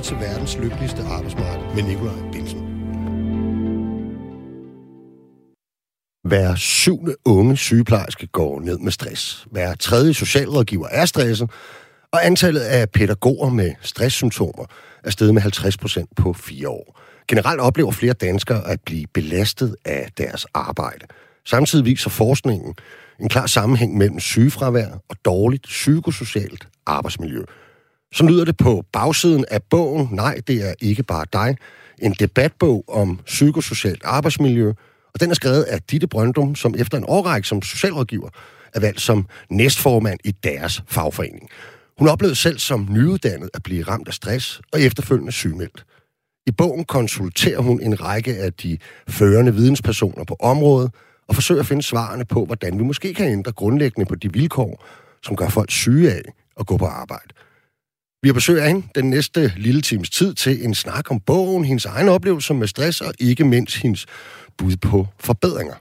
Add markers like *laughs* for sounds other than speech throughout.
lytter til verdens lykkeligste arbejdsmarked med Nikolaj Bilsen. Hver syvende unge sygeplejerske går ned med stress. Hver tredje socialrådgiver er stresset, og antallet af pædagoger med stresssymptomer er steget med 50 procent på fire år. Generelt oplever flere danskere at blive belastet af deres arbejde. Samtidig viser forskningen en klar sammenhæng mellem sygefravær og dårligt psykosocialt arbejdsmiljø. Så lyder det på bagsiden af bogen, nej, det er ikke bare dig, en debatbog om psykosocialt arbejdsmiljø, og den er skrevet af Ditte Brøndum, som efter en årrække som socialrådgiver er valgt som næstformand i deres fagforening. Hun oplevede selv som nyuddannet at blive ramt af stress og efterfølgende sygemeldt. I bogen konsulterer hun en række af de førende videnspersoner på området og forsøger at finde svarene på, hvordan vi måske kan ændre grundlæggende på de vilkår, som gør folk syge af at gå på arbejde. Vi har besøg af hende den næste lille times tid til en snak om bogen, hendes egen oplevelse med stress og ikke mindst hendes bud på forbedringer.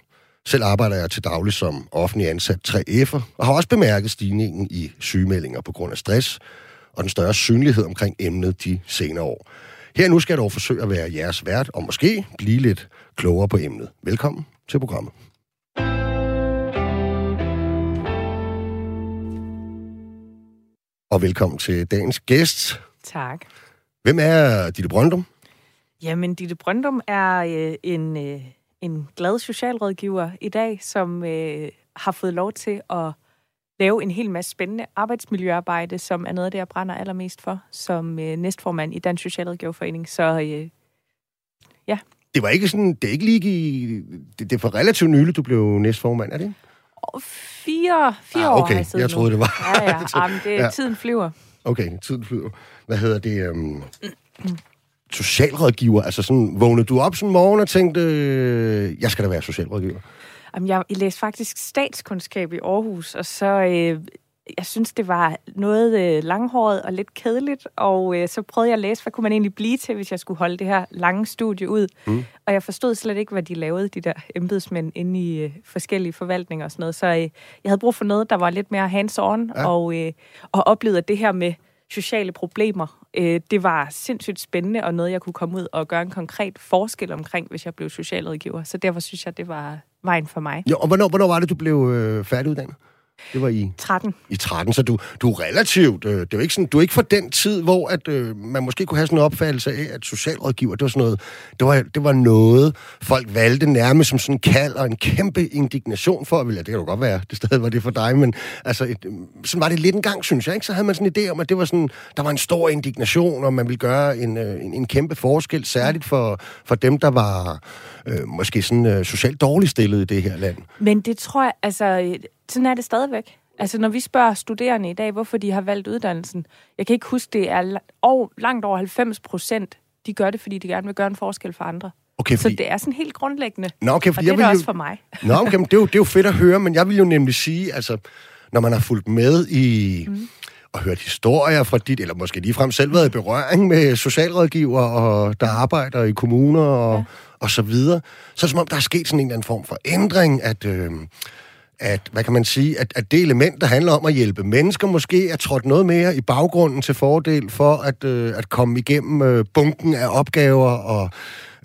Selv arbejder jeg til daglig som offentlig ansat 3F'er, og har også bemærket stigningen i sygemeldinger på grund af stress, og den større synlighed omkring emnet de senere år. Her nu skal jeg dog forsøge at være jeres vært, og måske blive lidt klogere på emnet. Velkommen til programmet. Og velkommen til dagens gæst. Tak. Hvem er Ditte Brøndum? Jamen, Ditte Brøndum er øh, en, øh, en glad socialrådgiver i dag, som øh, har fået lov til at lave en hel masse spændende arbejdsmiljøarbejde, som er noget af det, jeg brænder allermest for, som øh, næstformand i Dansk Socialrådgiverforening. Så øh, ja. Det var ikke sådan, det er ikke lige i, det, det er for relativt nyligt, du blev næstformand, er det Fire, fire ah, okay. år har jeg Jeg troede, nu. det var... Ja, ja. *laughs* Jamen, det, ja. tiden flyver. Okay, tiden flyver. Hvad hedder det? Um... socialrådgiver, altså sådan, vågnede du op sådan en morgen og tænkte, øh, jeg skal da være socialrådgiver? Jamen, jeg læste faktisk statskundskab i Aarhus, og så øh, jeg synes, det var noget øh, langhåret og lidt kedeligt, og øh, så prøvede jeg at læse, hvad kunne man egentlig blive til, hvis jeg skulle holde det her lange studie ud. Mm. Og jeg forstod slet ikke, hvad de lavede, de der embedsmænd, inde i øh, forskellige forvaltninger og sådan noget. Så øh, jeg havde brug for noget, der var lidt mere hands-on, ja. og, øh, og oplevede, at det her med sociale problemer, øh, det var sindssygt spændende, og noget, jeg kunne komme ud og gøre en konkret forskel omkring, hvis jeg blev socialrådgiver. Så derfor synes jeg, det var vejen for mig. Jo, og hvornår, hvornår var det, du blev øh, færdiguddannet? Det var i... 13. I 13, så du, du er relativt... Øh, det er ikke sådan, du er ikke fra den tid, hvor at, øh, man måske kunne have sådan en opfattelse af, at socialrådgiver, det var sådan noget... Det var, det var noget, folk valgte nærmest som sådan en kald og en kæmpe indignation for. Vel, ja, det kan jo godt være, det stadig var det for dig, men altså, et, sådan var det lidt en gang, synes jeg. Ikke? Så havde man sådan en idé om, at det var sådan, der var en stor indignation, og man ville gøre en, øh, en, en kæmpe forskel, særligt for, for dem, der var øh, måske sådan øh, socialt dårligt stillet i det her land. Men det tror jeg, altså sådan er det stadigvæk. Altså, når vi spørger studerende i dag, hvorfor de har valgt uddannelsen, jeg kan ikke huske, det er over, langt over 90 procent, de gør det, fordi de gerne vil gøre en forskel for andre. Okay, fordi... Så det er sådan helt grundlæggende. Nå, okay, og det er det også jo... for mig. *laughs* Nå, okay, men det, er jo, det er jo fedt at høre, men jeg vil jo nemlig sige, altså, når man har fulgt med i... Mm og hørt historier fra dit, eller måske ligefrem selv været i berøring med socialrådgiver, og der arbejder i kommuner og, ja. og så videre. Så er det som om, der er sket sådan en eller anden form for ændring, at, øh, at, hvad kan man sige, at, at det element, der handler om at hjælpe mennesker, måske er trådt noget mere i baggrunden til fordel for at, øh, at komme igennem øh, bunken af opgaver og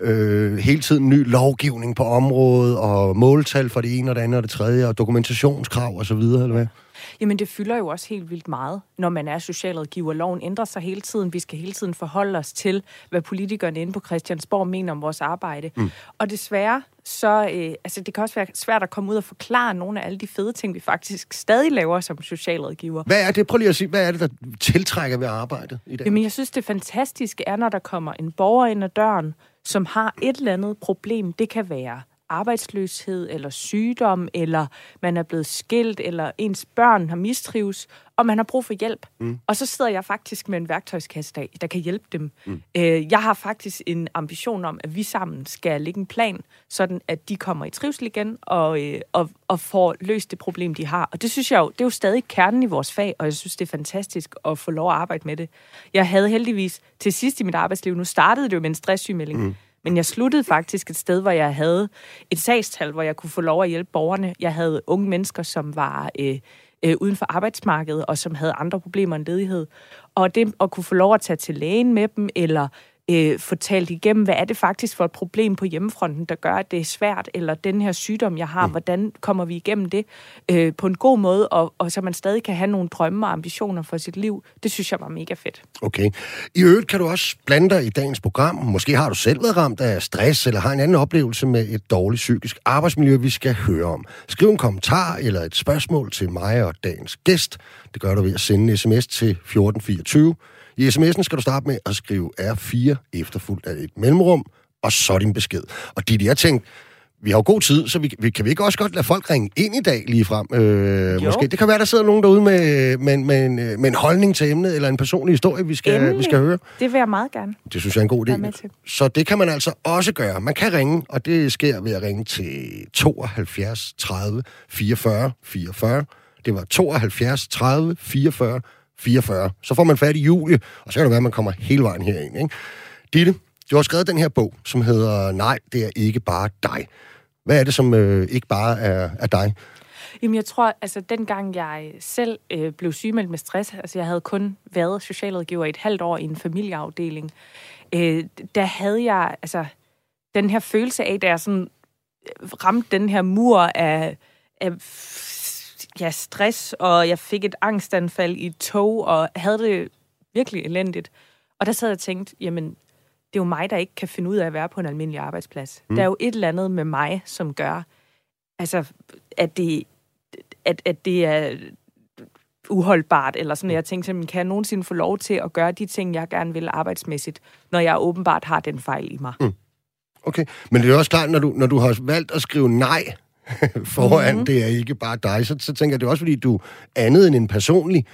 øh, hele tiden ny lovgivning på området og måltal for det ene og det andet og det tredje og dokumentationskrav og så videre, eller hvad? Jamen, det fylder jo også helt vildt meget, når man er socialrådgiver. Loven ændrer sig hele tiden. Vi skal hele tiden forholde os til, hvad politikerne inde på Christiansborg mener om vores arbejde. Mm. Og desværre, så øh, altså, det kan også være svært at komme ud og forklare nogle af alle de fede ting, vi faktisk stadig laver som socialrådgiver. Hvad er det? Prøv lige at sige, hvad er det, der tiltrækker ved arbejdet i dag? Jamen, jeg synes, det fantastiske er, når der kommer en borger ind ad døren, som har et eller andet problem. Det kan være arbejdsløshed eller sygdom, eller man er blevet skilt, eller ens børn har mistrives, og man har brug for hjælp. Mm. Og så sidder jeg faktisk med en værktøjskasse, der, der kan hjælpe dem. Mm. Øh, jeg har faktisk en ambition om, at vi sammen skal lægge en plan, sådan at de kommer i trivsel igen, og, øh, og, og får løst det problem, de har. Og det synes jeg jo, det er jo stadig kernen i vores fag, og jeg synes, det er fantastisk at få lov at arbejde med det. Jeg havde heldigvis til sidst i mit arbejdsliv, nu startede det jo med en stresssygemelding, mm men jeg sluttede faktisk et sted, hvor jeg havde et sagstal, hvor jeg kunne få lov at hjælpe borgerne. Jeg havde unge mennesker, som var øh, øh, uden for arbejdsmarkedet, og som havde andre problemer end ledighed. Og det at kunne få lov at tage til lægen med dem, eller øh, få talt igennem, hvad er det faktisk for et problem på hjemmefronten, der gør, at det er svært, eller den her sygdom, jeg har, mm. hvordan kommer vi igennem det øh, på en god måde, og, og så man stadig kan have nogle drømme og ambitioner for sit liv. Det synes jeg var mega fedt. Okay. I øvrigt kan du også blande dig i dagens program. Måske har du selv været ramt af stress, eller har en anden oplevelse med et dårligt psykisk arbejdsmiljø, vi skal høre om. Skriv en kommentar eller et spørgsmål til mig og dagens gæst. Det gør du ved at sende en sms til 1424. I sms'en skal du starte med at skrive R4 efterfulgt af et mellemrum, og så din besked. Og de jeg tænkte, vi har jo god tid, så vi, vi, kan vi ikke også godt lade folk ringe ind i dag lige frem? Øh, måske. Det kan være, der sidder nogen derude med, med, med, en, med en holdning til emnet, eller en personlig historie, vi skal, vi skal høre. Det vil jeg meget gerne. Det synes jeg er en god idé. Så det kan man altså også gøre. Man kan ringe, og det sker ved at ringe til 72 30 44 44. Det var 72 30 44 44. Så får man fat i Julie, og så kan det være, at man kommer hele vejen herind. Ikke? Ditte, du har skrevet den her bog, som hedder Nej, det er ikke bare dig. Hvad er det, som øh, ikke bare er, er dig? Jamen, jeg tror, altså, dengang jeg selv øh, blev sygemeldt med stress, altså, jeg havde kun været socialrådgiver i et halvt år i en familieafdeling, øh, der havde jeg, altså, den her følelse af, da jeg sådan øh, ramte den her mur af, af ja, stress, og jeg fik et angstanfald i et tog, og havde det virkelig elendigt. Og der sad jeg og tænkte, jamen, det er jo mig, der ikke kan finde ud af at være på en almindelig arbejdsplads. Mm. Der er jo et eller andet med mig, som gør, altså, at det, at, at det er uholdbart, eller sådan, jeg tænkte, kan jeg nogensinde få lov til at gøre de ting, jeg gerne vil arbejdsmæssigt, når jeg åbenbart har den fejl i mig. Mm. Okay, men det er også klart, når du, når du har valgt at skrive nej *laughs* foran, mm-hmm. det er ikke bare dig, så, så tænker jeg, det er også fordi, du andet end en personlig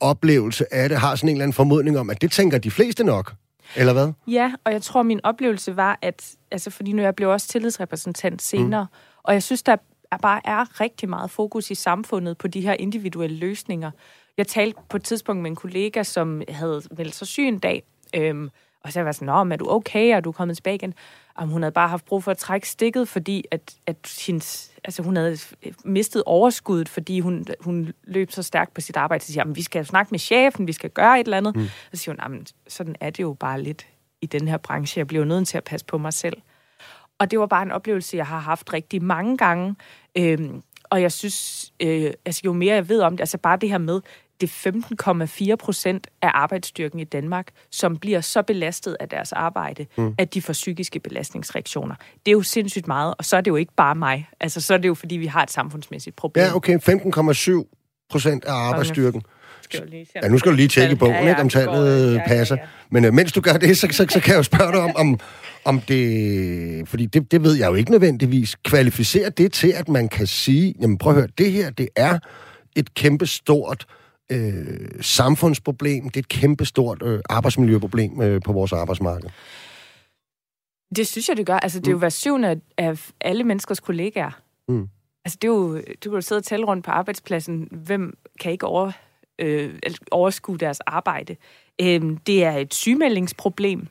oplevelse af det, har sådan en eller anden formodning om, at det tænker de fleste nok. Eller hvad? Ja, og jeg tror, min oplevelse var, at, altså fordi nu jeg blev også tillidsrepræsentant senere, mm. og jeg synes, der er bare er rigtig meget fokus i samfundet på de her individuelle løsninger. Jeg talte på et tidspunkt med en kollega, som havde meldt sig syg en dag, øhm, og så var jeg sådan, Nå, er du okay, er du kommet tilbage igen? om hun havde bare haft brug for at trække stikket, fordi at, at hendes, altså hun havde mistet overskuddet, fordi hun, hun løb så stærkt på sit arbejde. Så siger vi skal snakke med chefen, vi skal gøre et eller andet. Mm. Så siger hun, sådan er det jo bare lidt i den her branche. Jeg bliver nødt til at passe på mig selv. Og det var bare en oplevelse, jeg har haft rigtig mange gange. Øhm, og jeg synes, øh, altså jo mere jeg ved om det, altså bare det her med, det er 15,4 procent af arbejdsstyrken i Danmark, som bliver så belastet af deres arbejde, mm. at de får psykiske belastningsreaktioner. Det er jo sindssygt meget, og så er det jo ikke bare mig. Altså, så er det jo, fordi vi har et samfundsmæssigt problem. Ja, okay. 15,7 procent af arbejdsstyrken. Ja, nu skal du lige tjekke i bogen, ja, ja, ikke, om tallet ja, passer. Ja, ja. Men uh, mens du gør det, så, så, så kan jeg jo spørge dig om, om, om det... Fordi det, det ved jeg jo ikke nødvendigvis. Kvalificerer det til, at man kan sige, jamen prøv at høre, det her, det er et kæmpe stort øh, samfundsproblem, det er et kæmpestort øh, arbejdsmiljøproblem øh, på vores arbejdsmarked. Det synes jeg, det gør. Altså, det er jo mm. hver syvende af alle menneskers kollegaer. Mm. Altså, det er jo, du kan jo sidde og tælle rundt på arbejdspladsen, hvem kan ikke over, øh, overskue deres arbejde. Øhm, det er et sygemeldingsproblem.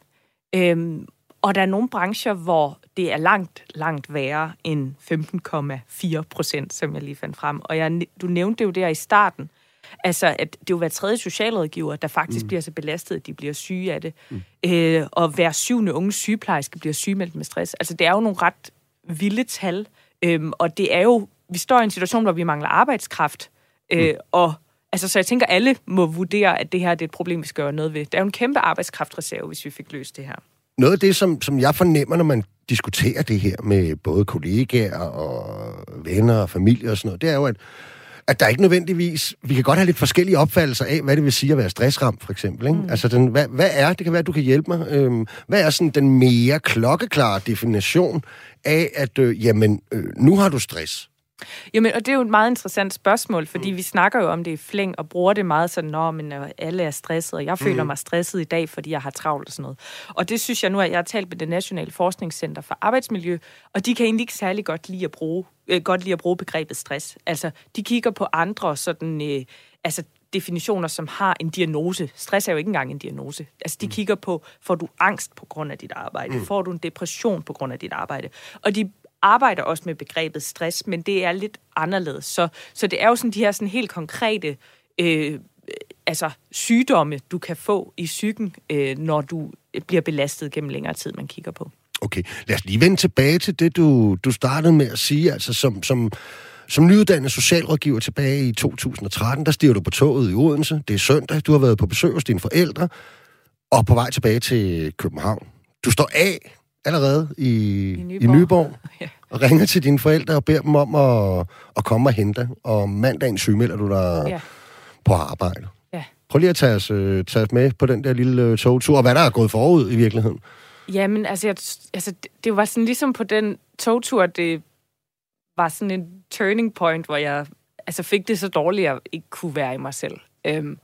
Øhm, og der er nogle brancher, hvor det er langt, langt værre end 15,4 procent, som jeg lige fandt frem. Og jeg, du nævnte det jo der i starten. Altså, at det er jo hver tredje socialrådgiver, der faktisk mm. bliver så belastet, at de bliver syge af det. Mm. Øh, og hver syvende unge sygeplejerske bliver sygemeldt med stress. Altså, det er jo nogle ret vilde tal. Øhm, og det er jo, vi står i en situation, hvor vi mangler arbejdskraft. Øh, mm. Og altså, så jeg tænker, alle må vurdere, at det her det er et problem, vi skal gøre noget ved. Der er jo en kæmpe arbejdskraftreserve, hvis vi fik løst det her. Noget af det, som, som jeg fornemmer, når man diskuterer det her med både kollegaer og venner og familie og sådan noget, det er jo, at at der ikke nødvendigvis... Vi kan godt have lidt forskellige opfattelser af, hvad det vil sige at være stressramt, for eksempel. Ikke? Mm. Altså, den, hvad, hvad er... Det kan være, at du kan hjælpe mig. Øhm, hvad er sådan den mere klokkeklare definition af, at øh, jamen, øh, nu har du stress? Men, og det er jo et meget interessant spørgsmål, fordi mm. vi snakker jo om det i flæng og bruger det meget sådan, når men øh, alle er stresset, og jeg føler mm. mig stresset i dag, fordi jeg har travlt og sådan noget. Og det synes jeg nu, at jeg har talt med det Nationale Forskningscenter for Arbejdsmiljø, og de kan egentlig ikke særlig godt lide at bruge, øh, godt lide at bruge begrebet stress. Altså, de kigger på andre sådan, øh, altså definitioner, som har en diagnose. Stress er jo ikke engang en diagnose. Altså, de mm. kigger på, får du angst på grund af dit arbejde? Mm. Får du en depression på grund af dit arbejde? Og de arbejder også med begrebet stress, men det er lidt anderledes. Så, så det er jo sådan de her sådan helt konkrete øh, altså sygdomme, du kan få i psyken, øh, når du bliver belastet gennem længere tid, man kigger på. Okay, lad os lige vende tilbage til det, du, du startede med at sige, altså som, som, som nyuddannet socialrådgiver tilbage i 2013, der stiger du på toget i Odense. Det er søndag, du har været på besøg hos dine forældre, og på vej tilbage til København. Du står af allerede i, I Nyborg, i Nyborg *laughs* ja. og ringer til dine forældre og beder dem om at, at komme og hente. Og mandagen sygemelder du dig ja. på arbejde. Ja. Prøv lige at tage os, uh, tage os med på den der lille uh, togtur, og hvad der er gået forud i virkeligheden. Jamen, altså, jeg, altså det, var sådan ligesom på den togtur, det var sådan en turning point, hvor jeg altså, fik det så dårligt, at jeg ikke kunne være i mig selv. Øhm,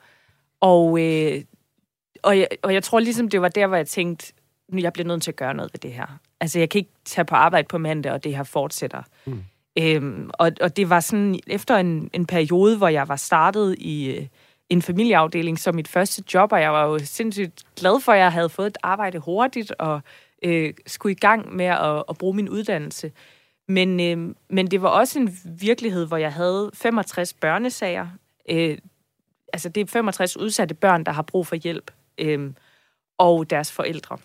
og, øh, og, jeg, og jeg tror ligesom, det var der, hvor jeg tænkte, jeg bliver nødt til at gøre noget ved det her. Altså, jeg kan ikke tage på arbejde på mandag, og det her fortsætter. Mm. Øhm, og, og det var sådan, efter en, en periode, hvor jeg var startet i øh, en familieafdeling som mit første job, og jeg var jo sindssygt glad for, at jeg havde fået et arbejde hurtigt, og øh, skulle i gang med at, at bruge min uddannelse. Men, øh, men det var også en virkelighed, hvor jeg havde 65 børnesager. Øh, altså, det er 65 udsatte børn, der har brug for hjælp, øh, og deres forældre. Mm.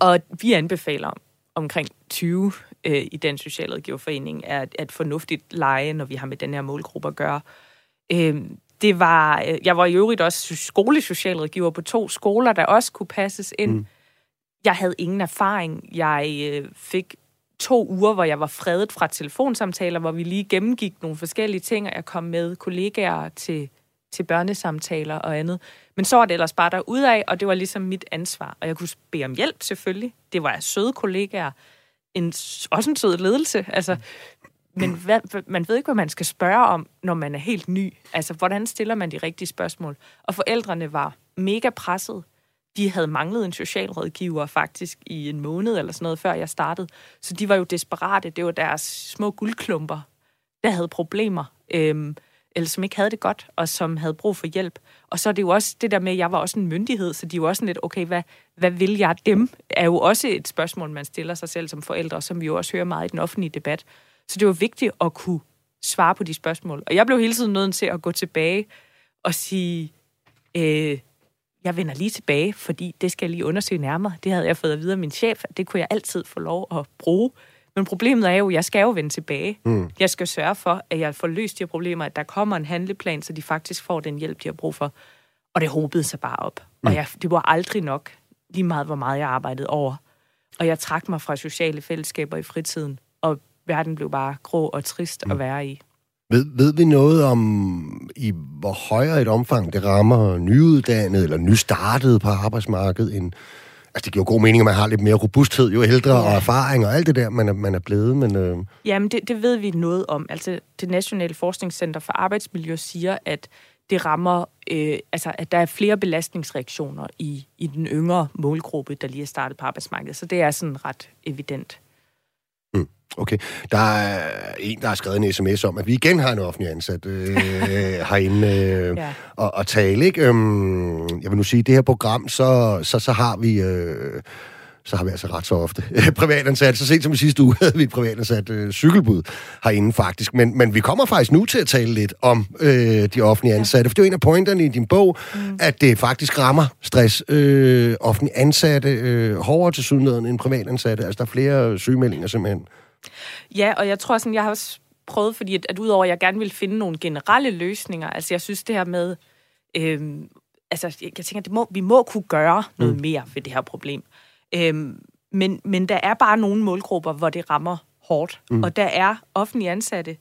Og vi anbefaler omkring 20 øh, i den socialrådgiverforening er et fornuftigt leje, når vi har med den her målgruppe at gøre. Øh, det var, øh, jeg var i øvrigt også skolesocialrådgiver på to skoler, der også kunne passes ind. Mm. Jeg havde ingen erfaring. Jeg øh, fik to uger, hvor jeg var fredet fra telefonsamtaler, hvor vi lige gennemgik nogle forskellige ting, og jeg kom med kollegaer til, til børnesamtaler og andet. Men så var det ellers bare af, og det var ligesom mit ansvar. Og jeg kunne bede om hjælp, selvfølgelig. Det var søde kollegaer. En, også en sød ledelse. Altså, men hvad, man ved ikke, hvad man skal spørge om, når man er helt ny. Altså, hvordan stiller man de rigtige spørgsmål? Og forældrene var mega presset. De havde manglet en socialrådgiver faktisk i en måned eller sådan noget, før jeg startede. Så de var jo desperate. Det var deres små guldklumper, der havde problemer. Øhm, eller som ikke havde det godt, og som havde brug for hjælp. Og så er det jo også det der med, at jeg var også en myndighed, så de er jo også sådan lidt, okay, hvad, hvad vil jeg dem? Er jo også et spørgsmål, man stiller sig selv som forældre, som vi jo også hører meget i den offentlige debat. Så det var vigtigt at kunne svare på de spørgsmål. Og jeg blev hele tiden nødt til at gå tilbage og sige, øh, jeg vender lige tilbage, fordi det skal jeg lige undersøge nærmere. Det havde jeg fået at vide af min chef, at det kunne jeg altid få lov at bruge. Men problemet er jo, at jeg skal jo vende tilbage. Mm. Jeg skal sørge for, at jeg får løst de her problemer, at der kommer en handleplan, så de faktisk får den hjælp, de har brug for. Og det håbede sig bare op. Mm. Og jeg, det var aldrig nok, lige meget hvor meget jeg arbejdede over. Og jeg trak mig fra sociale fællesskaber i fritiden, og verden blev bare grå og trist mm. at være i. Ved, ved vi noget om, i hvor højere et omfang det rammer nyuddannede eller nystartede på arbejdsmarkedet end Altså, det giver god mening, at man har lidt mere robusthed, jo ældre ja. og erfaring og alt det der, man er, man er blevet, men... Øh... Jamen, det, det ved vi noget om. Altså, det Nationale Forskningscenter for Arbejdsmiljø siger, at det rammer, øh, altså, at der er flere belastningsreaktioner i, i den yngre målgruppe, der lige er startet på arbejdsmarkedet. Så det er sådan ret evident. Okay. Der er en, der har skrevet en sms om, at vi igen har en offentlig ansat øh, *laughs* herinde øh, ja. og, og tale. Ikke? Øhm, jeg vil nu sige, at det her program, så, så, så har vi... Øh, så har vi altså ret så ofte *laughs* privatansat. Så sent som i sidste uge havde vi et privatansat øh, cykelbud herinde faktisk. Men, men vi kommer faktisk nu til at tale lidt om øh, de offentlige ansatte. Ja. For det er jo en af pointerne i din bog, mm. at det faktisk rammer stress. Øh, offentlige ansatte øh, hårdere til sydneden end privatansatte. Altså der er flere sygemeldinger simpelthen. Ja, og jeg tror sådan, jeg har også prøvet, fordi at, at udover at jeg gerne vil finde nogle generelle løsninger, altså jeg synes det her med, øhm, altså jeg, jeg tænker, det må, vi må kunne gøre noget mm. mere ved det her problem. Øhm, men, men der er bare nogle målgrupper, hvor det rammer hårdt, mm. og der er offentlige ansatte,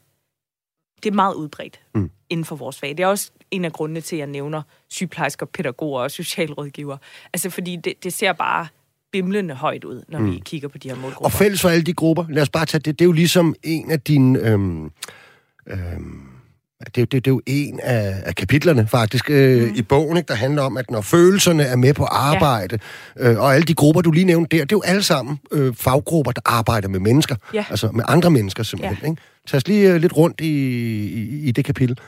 det er meget udbredt mm. inden for vores fag. Det er også en af grundene til, at jeg nævner sygeplejersker, pædagoger og socialrådgiver. Altså fordi det, det ser bare bimlende højt ud, når mm. vi kigger på de her målgrupper. Og fælles for alle de grupper, lad os bare tage det, det er jo ligesom en af dine... Øhm, øhm, det, det, det er jo en af, af kapitlerne faktisk øh, mm. i bogen, ikke, der handler om, at når følelserne er med på arbejde, ja. øh, og alle de grupper, du lige nævnte der, det er jo alle sammen øh, faggrupper, der arbejder med mennesker, ja. altså med andre mennesker simpelthen. Ja. Ikke? Tag os lige øh, lidt rundt i, i, i det kapitel.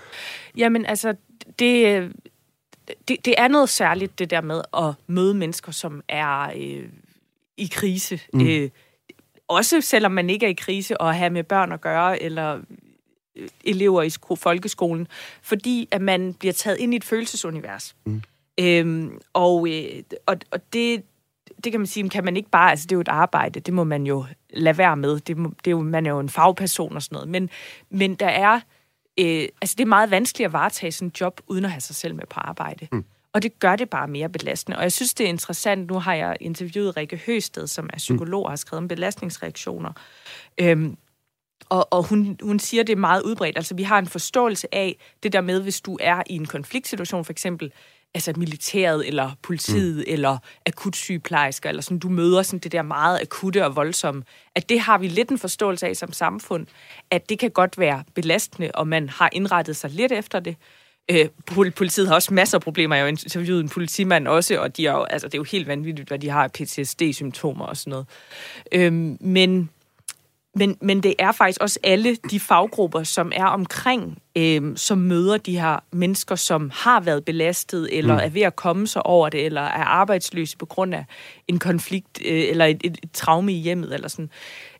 Jamen altså, det, det, det er noget særligt, det der med at møde mennesker, som er øh, i krise. Mm. Øh, også selvom man ikke er i krise, og have med børn at gøre, eller øh, elever i folkeskolen, fordi at man bliver taget ind i et følelsesunivers. Mm. Øhm, og, øh, og, og det, det kan man sige, kan man ikke bare, altså det er jo et arbejde, det må man jo lade være med, det, må, det er jo, man er jo en fagperson og sådan noget, men, men der er, øh, altså det er meget vanskeligt at varetage sådan en job, uden at have sig selv med på arbejde. Mm. Og det gør det bare mere belastende. Og jeg synes, det er interessant. Nu har jeg interviewet Rikke Høsted, som er psykolog og har skrevet om belastningsreaktioner. Øhm, og, og hun, hun siger, det er meget udbredt. Altså, vi har en forståelse af det der med, hvis du er i en konfliktsituation, for eksempel, altså militæret, eller politiet, mm. eller akutsygeplejersker, eller sådan, du møder sådan det der meget akutte og voldsomme, at det har vi lidt en forståelse af som samfund, at det kan godt være belastende, og man har indrettet sig lidt efter det. Øh, politiet har også masser af problemer. Jeg har jo interviewet en politimand også, og de er jo, altså, det er jo helt vanvittigt, hvad de har af PTSD-symptomer og sådan noget. Øh, men men, men det er faktisk også alle de faggrupper, som er omkring, øh, som møder de her mennesker, som har været belastet, eller mm. er ved at komme sig over det, eller er arbejdsløse på grund af en konflikt, øh, eller et, et, et traume i hjemmet, eller sådan.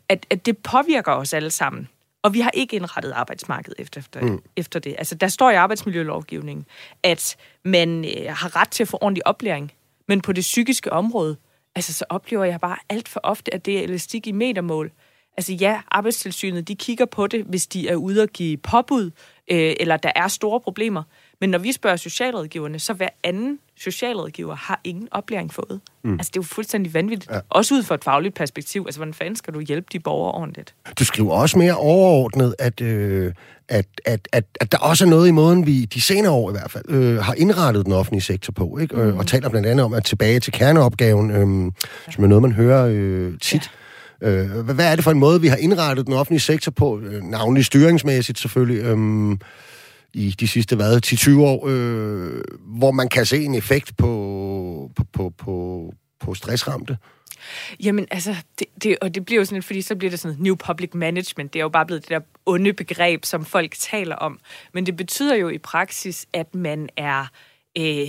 At, at det påvirker os alle sammen. Og vi har ikke indrettet arbejdsmarkedet efter, efter, mm. efter det. Altså, der står i arbejdsmiljølovgivningen, at man øh, har ret til at få ordentlig oplæring, men på det psykiske område, altså, så oplever jeg bare alt for ofte, at det er elastik i metermål. Altså ja, arbejdstilsynet, de kigger på det, hvis de er ude og give påbud, øh, eller der er store problemer. Men når vi spørger socialrådgiverne, så hver anden socialrådgiver har ingen oplæring fået. Mm. Altså, det er jo fuldstændig vanvittigt. Ja. Også ud fra et fagligt perspektiv. Altså, hvordan fanden skal du hjælpe de borgere ordentligt? Du skriver også mere overordnet, at, øh, at, at, at, at der også er noget i måden, vi de senere år i hvert fald øh, har indrettet den offentlige sektor på. Ikke? Mm. Og taler blandt andet om, at tilbage til kerneopgaven, øh, ja. som er noget, man hører øh, tit. Ja Øh, hvad er det for en måde, vi har indrettet den offentlige sektor på, øh, navnlig styringsmæssigt selvfølgelig, øh, i de sidste hvad, 10-20 år, øh, hvor man kan se en effekt på, på, på, på, på stressramte? Jamen, altså, det, det, og det bliver jo sådan fordi så bliver det sådan new public management. Det er jo bare blevet det der onde begreb, som folk taler om. Men det betyder jo i praksis, at man er... Øh,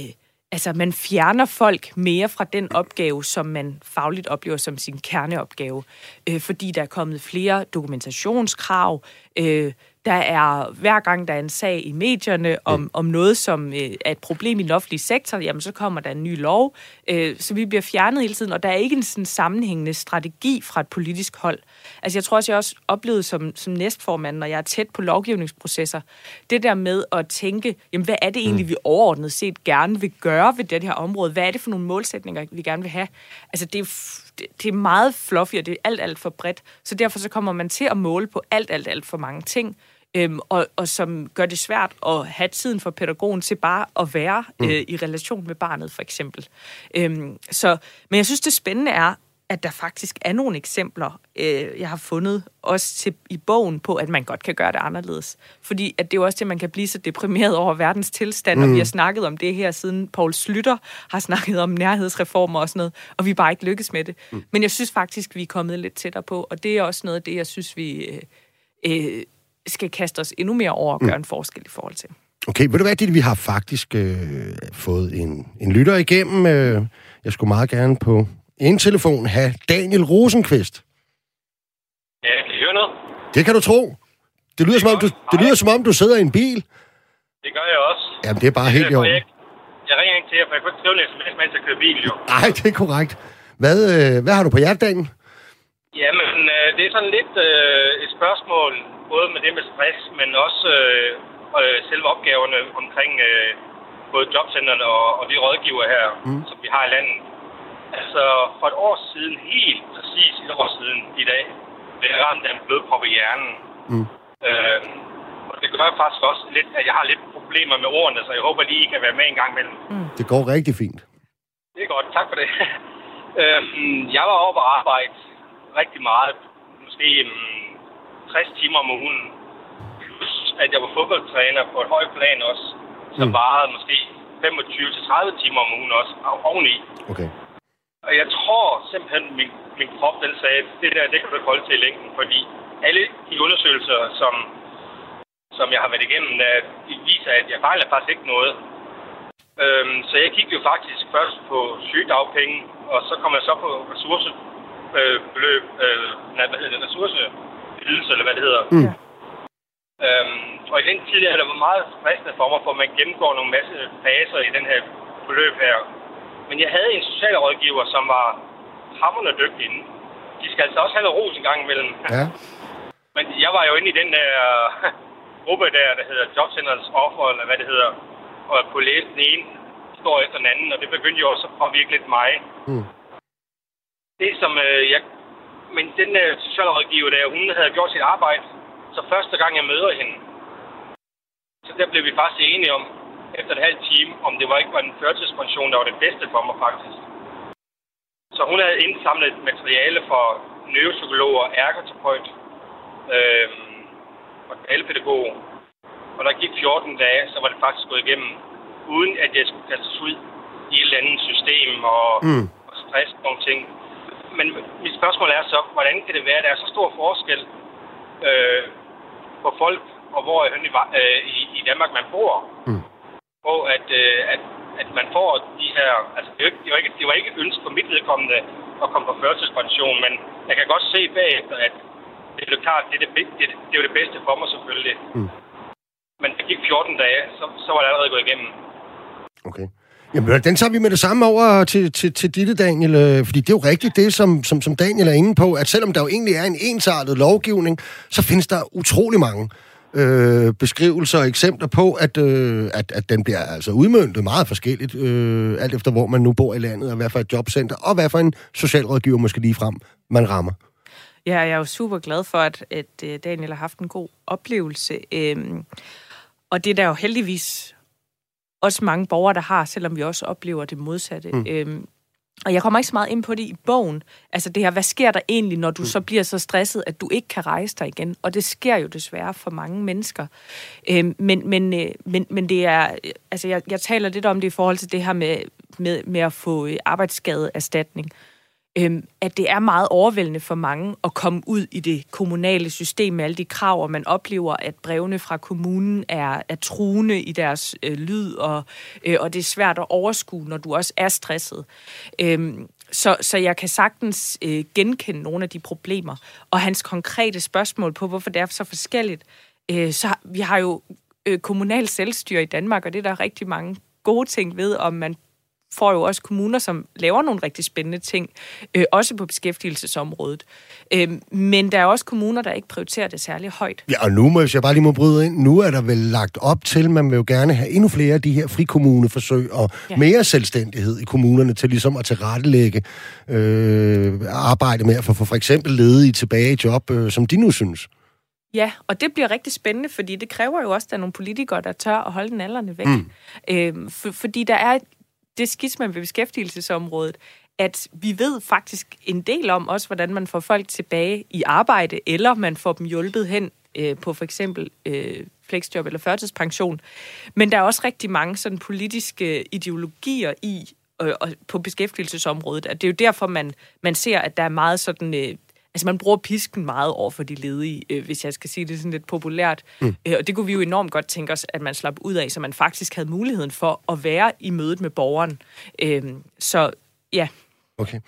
altså man fjerner folk mere fra den opgave, som man fagligt oplever som sin kerneopgave, øh, fordi der er kommet flere dokumentationskrav, øh, der er, hver gang der er en sag i medierne om, mm. om noget, som øh, er et problem i den offentlige sektor, jamen så kommer der en ny lov. Øh, så vi bliver fjernet hele tiden, og der er ikke en sådan sammenhængende strategi fra et politisk hold. Altså jeg tror også, jeg også oplevede som, som næstformand, når jeg er tæt på lovgivningsprocesser, det der med at tænke, jamen hvad er det egentlig, mm. vi overordnet set gerne vil gøre ved det her område? Hvad er det for nogle målsætninger, vi gerne vil have? Altså det er det er meget fluffy, og det er alt, alt for bredt. Så derfor så kommer man til at måle på alt, alt, alt for mange ting øhm, og, og som gør det svært at have tiden for pædagogen til bare at være mm. øh, i relation med barnet, for eksempel. Øhm, så, men jeg synes, det spændende er, at der faktisk er nogle eksempler, øh, jeg har fundet, også til, i bogen, på, at man godt kan gøre det anderledes. Fordi at det er jo også det, man kan blive så deprimeret over verdens tilstand, mm. og vi har snakket om det her, siden Paul Slytter har snakket om nærhedsreformer og sådan noget, og vi bare ikke lykkes med det. Mm. Men jeg synes faktisk, vi er kommet lidt tættere på, og det er også noget af det, jeg synes, vi... Øh, øh, skal kaste os endnu mere over og gøre mm. en forskel i forhold til. Okay, ved du hvad, det vi har faktisk øh, fået en, en lytter igennem. Øh, jeg skulle meget gerne på en telefon have Daniel Rosenqvist. Ja, kan I høre noget? Det kan du tro. Det lyder, det som om, du, det lyder som om, du sidder i en bil. Det gør jeg også. Jamen, det er bare helt i orden. Jeg, jeg ringer ikke til jer, for jeg kunne ikke skrive en sms, mens jeg kører bil, jo. Nej, det er korrekt. Hvad, øh, hvad har du på hjertet, Daniel? Jamen, øh, det er sådan lidt øh, et spørgsmål, både med det med stress, men også øh, øh, selve opgaverne omkring øh, både jobcentrene og, og de rådgiver her, mm. som vi har i landet. Altså, for et år siden, helt præcis et år siden i dag, blev jeg ramt af en blodprop i hjernen. Mm. Øh, og det gør faktisk også lidt, at jeg har lidt problemer med ordene, så jeg håber lige, I kan være med en gang imellem. Mm. Det går rigtig fint. Det er godt, tak for det. *laughs* øh, jeg var oppe og arbejde rigtig meget. Måske um, 60 timer om ugen. Plus at jeg var fodboldtræner på et højt plan også. Så mm. varede måske 25-30 timer om ugen også oveni. Okay. Og jeg tror simpelthen, min, min krop den sagde, det der, det kan du ikke holde til i længden, fordi alle de undersøgelser, som, som jeg har været igennem, øh, viser, at jeg fejler faktisk ikke noget. Øhm, så jeg gik jo faktisk først på sygedagpenge, og så kom jeg så på ressourcebeløb, øh, nej, hvad hedder det, ressourceydelse, eller hvad det hedder. Mm. Øhm, og i den tid, der var meget stressende for mig, for man gennemgår nogle masse faser i den her forløb her. Men jeg havde en socialrådgiver, som var hammerende dygtig. De skal altså også have noget ros en gang imellem. Ja. Men jeg var jo inde i den der *laughs* gruppe der, der hedder Jobcenterets offer, eller hvad det hedder, og kunne læse den ene historie efter den anden, og det begyndte jo også at påvirke lidt mig. Mm. Det som øh, jeg... Men den der socialrådgiver der, hun havde gjort sit arbejde, så første gang jeg møder hende, så der blev vi faktisk enige om, efter et halvt time, om det var ikke var en førtidspension, der var det bedste for mig faktisk. Så hun havde indsamlet materiale for neuropsykologer, ergoterapeut øh, og talepædagog. Og der gik 14 dage, så var det faktisk gået igennem, uden at jeg skulle kastes ud i et eller andet system og, mm. og stress og nogle ting. Men mit spørgsmål er så, hvordan kan det være, at der er så stor forskel øh, på folk, og hvor i, øh, i, i Danmark man bor, mm. på at, øh, at, at man får de her... Altså, det, det, var ikke, det var ikke et ønske for mit vedkommende at komme på førtidspension, men jeg kan godt se bagefter, at det er jo klart, det er det, det, det er det bedste for mig selvfølgelig. Mm. Men det gik 14 dage, så, så var det allerede gået igennem. Okay. Jamen, den tager vi med det samme over til, til, til ditte, Daniel, øh, fordi det er jo rigtigt det, som, som, som Daniel er inde på, at selvom der jo egentlig er en ensartet lovgivning, så findes der utrolig mange øh, beskrivelser og eksempler på, at, øh, at, at den bliver altså udmøntet meget forskelligt, øh, alt efter hvor man nu bor i landet, og hvad for et jobcenter, og hvad for en socialrådgiver måske lige frem man rammer. Ja, jeg er jo super glad for, at, at øh, Daniel har haft en god oplevelse. Øhm, og det er der jo heldigvis også mange borgere, der har, selvom vi også oplever det modsatte. Mm. Øhm, og jeg kommer ikke så meget ind på det i bogen. Altså det her, hvad sker der egentlig, når du mm. så bliver så stresset, at du ikke kan rejse dig igen? Og det sker jo desværre for mange mennesker. Øhm, men, men, øh, men, men det er, altså jeg, jeg taler lidt om det i forhold til det her med, med, med at få øh, arbejdsskadeerstatning øhm, at det er meget overvældende for mange at komme ud i det kommunale system med alle de krav, og man oplever, at brevene fra kommunen er, er truende i deres øh, lyd, og, øh, og det er svært at overskue, når du også er stresset. Øhm, så, så jeg kan sagtens øh, genkende nogle af de problemer. Og hans konkrete spørgsmål på, hvorfor det er så forskelligt, øh, så vi har jo øh, kommunal selvstyre i Danmark, og det er der rigtig mange gode ting ved, om man får jo også kommuner, som laver nogle rigtig spændende ting, øh, også på beskæftigelsesområdet. Øh, men der er også kommuner, der ikke prioriterer det særlig højt. Ja, og nu må jeg bare lige må bryde ind. Nu er der vel lagt op til, man vil jo gerne have endnu flere af de her frikommuneforsøg og ja. mere selvstændighed i kommunerne til ligesom at tilrettelægge øh, arbejde med at få for, for eksempel ledige tilbage i job, øh, som de nu synes. Ja, og det bliver rigtig spændende, fordi det kræver jo også, at der er nogle politikere, der tør at holde den alderne væk. Mm. Øh, for, fordi der er det skisma ved beskæftigelsesområdet, at vi ved faktisk en del om også, hvordan man får folk tilbage i arbejde, eller man får dem hjulpet hen øh, på for eksempel øh, flexjob eller førtidspension. Men der er også rigtig mange sådan politiske ideologier i øh, på beskæftigelsesområdet, at det er jo derfor, man, man ser, at der er meget sådan... Øh, Altså, man bruger pisken meget over for de ledige, øh, hvis jeg skal sige det sådan lidt populært. Mm. Øh, og det kunne vi jo enormt godt tænke os, at man slap ud af, så man faktisk havde muligheden for at være i mødet med borgeren. Øh, så ja. Okay.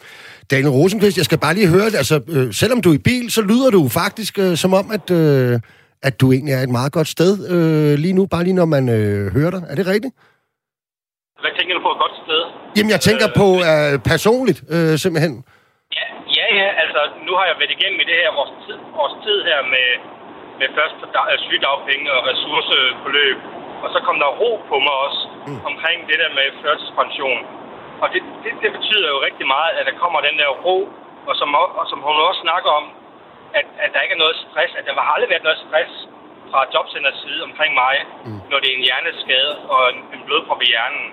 Daniel Rosenqvist, jeg skal bare lige høre det. Altså, øh, selvom du er i bil, så lyder du faktisk øh, som om, at, øh, at du egentlig er et meget godt sted øh, lige nu, bare lige når man øh, hører dig. Er det rigtigt? Hvad tænker du på et godt sted? Jamen, jeg tænker øh, på øh, personligt, øh, simpelthen altså nu har jeg været igennem i det her vores tid, vores tid her med, med først øh, sygedagpenge og ressourceforløb. Og så kom der ro på mig også mm. omkring det der med førtidspension. Og det, det, det betyder jo rigtig meget, at der kommer den der ro, og som, og som hun også snakker om, at, at der ikke er noget stress, at der har aldrig været noget stress fra jobcenters side omkring mig, mm. når det er en hjerneskade og en, en blodprop i hjernen.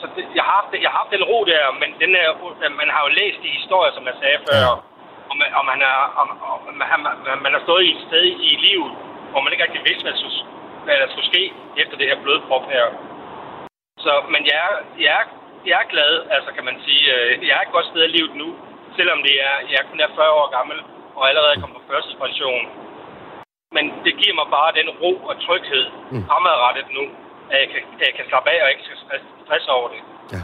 Så det, jeg, har haft, jeg har haft den ro der, men den der, man har jo læst de historier, som jeg sagde før, ja. om, om, man er, om, om man, man har stået i et sted i livet, hvor man ikke rigtig vidste, hvad hvad der skulle ske efter det her blodprop her. Så, men jeg er, jeg, er, jeg er glad, altså kan man sige. Øh, jeg er et godt sted i livet nu, selvom det er, jeg kun er 40 år gammel, og allerede er kommet på førstidspension. Men det giver mig bare den ro og tryghed mm. fremadrettet nu, at jeg kan, at jeg kan slappe af og ikke skal stresse over det. Ja.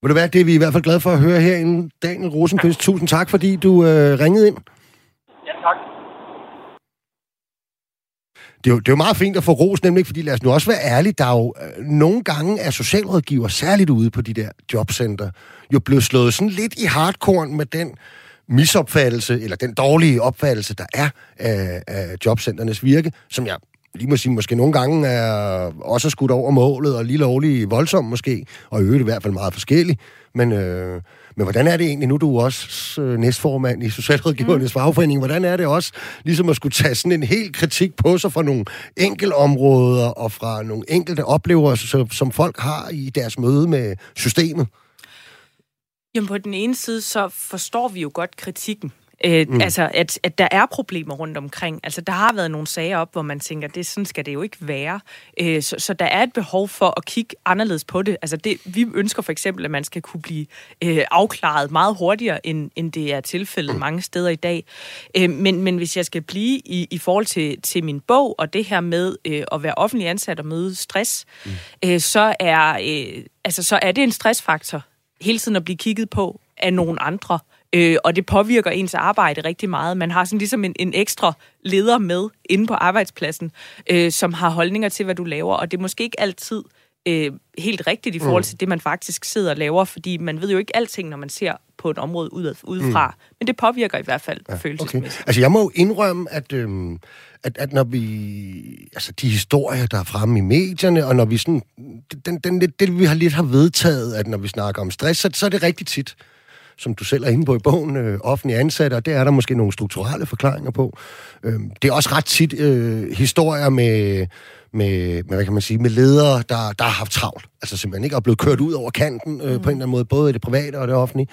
Vil du være, det er vi i hvert fald glade for at høre herinde. Daniel Rosenqvist, tusind tak, fordi du øh, ringede ind. Ja, tak. Det er, jo, det er jo meget fint at få ros, nemlig fordi lad os nu også være ærlige, der er jo øh, nogle gange er socialrådgiver, særligt ude på de der jobcenter, jo blevet slået sådan lidt i hardcore med den misopfattelse, eller den dårlige opfattelse, der er af, af jobcenternes virke, som jeg lige må sige, måske nogle gange er også skudt over målet, og lige lovlig voldsom måske, og øvrigt i hvert fald meget forskellig. Men, øh, men hvordan er det egentlig, nu du er også øh, næstformand i Socialrådgivernes mm. fagforening, hvordan er det også ligesom at skulle tage sådan en helt kritik på sig fra nogle enkelte områder og fra nogle enkelte oplevelser, som folk har i deres møde med systemet? Jamen på den ene side, så forstår vi jo godt kritikken. Øh, mm. Altså, at, at der er problemer rundt omkring. Altså, der har været nogle sager op, hvor man tænker, det sådan skal det jo ikke være. Øh, så, så der er et behov for at kigge anderledes på det. Altså, det, vi ønsker for eksempel, at man skal kunne blive øh, afklaret meget hurtigere, end, end det er tilfældet mm. mange steder i dag. Øh, men, men hvis jeg skal blive i, i forhold til, til min bog, og det her med øh, at være offentlig ansat og møde stress, mm. øh, så, er, øh, altså, så er det en stressfaktor hele tiden at blive kigget på af nogle andre. Øh, og det påvirker ens arbejde rigtig meget. Man har sådan ligesom en, en ekstra leder med inde på arbejdspladsen, øh, som har holdninger til, hvad du laver. Og det er måske ikke altid øh, helt rigtigt i forhold mm. til mm. det, man faktisk sidder og laver, fordi man ved jo ikke alting, når man ser på et område ud, udefra. Mm. Men det påvirker i hvert fald ja, følelsesmæssigt. Okay. Altså jeg må jo indrømme, at, øhm, at, at når vi... Altså de historier, der er fremme i medierne, og når vi sådan... Den, den, det, det, vi har lidt har vedtaget, at når vi snakker om stress, så, så er det rigtig tit som du selv er inde på i bogen, øh, offentlige ansatte, og det er der måske nogle strukturelle forklaringer på. Øh, det er også ret tit øh, historier med, med, med, hvad kan man sige, med ledere, der, der har haft travlt. Altså simpelthen ikke er blevet kørt ud over kanten øh, mm. på en eller anden måde, både i det private og det offentlige.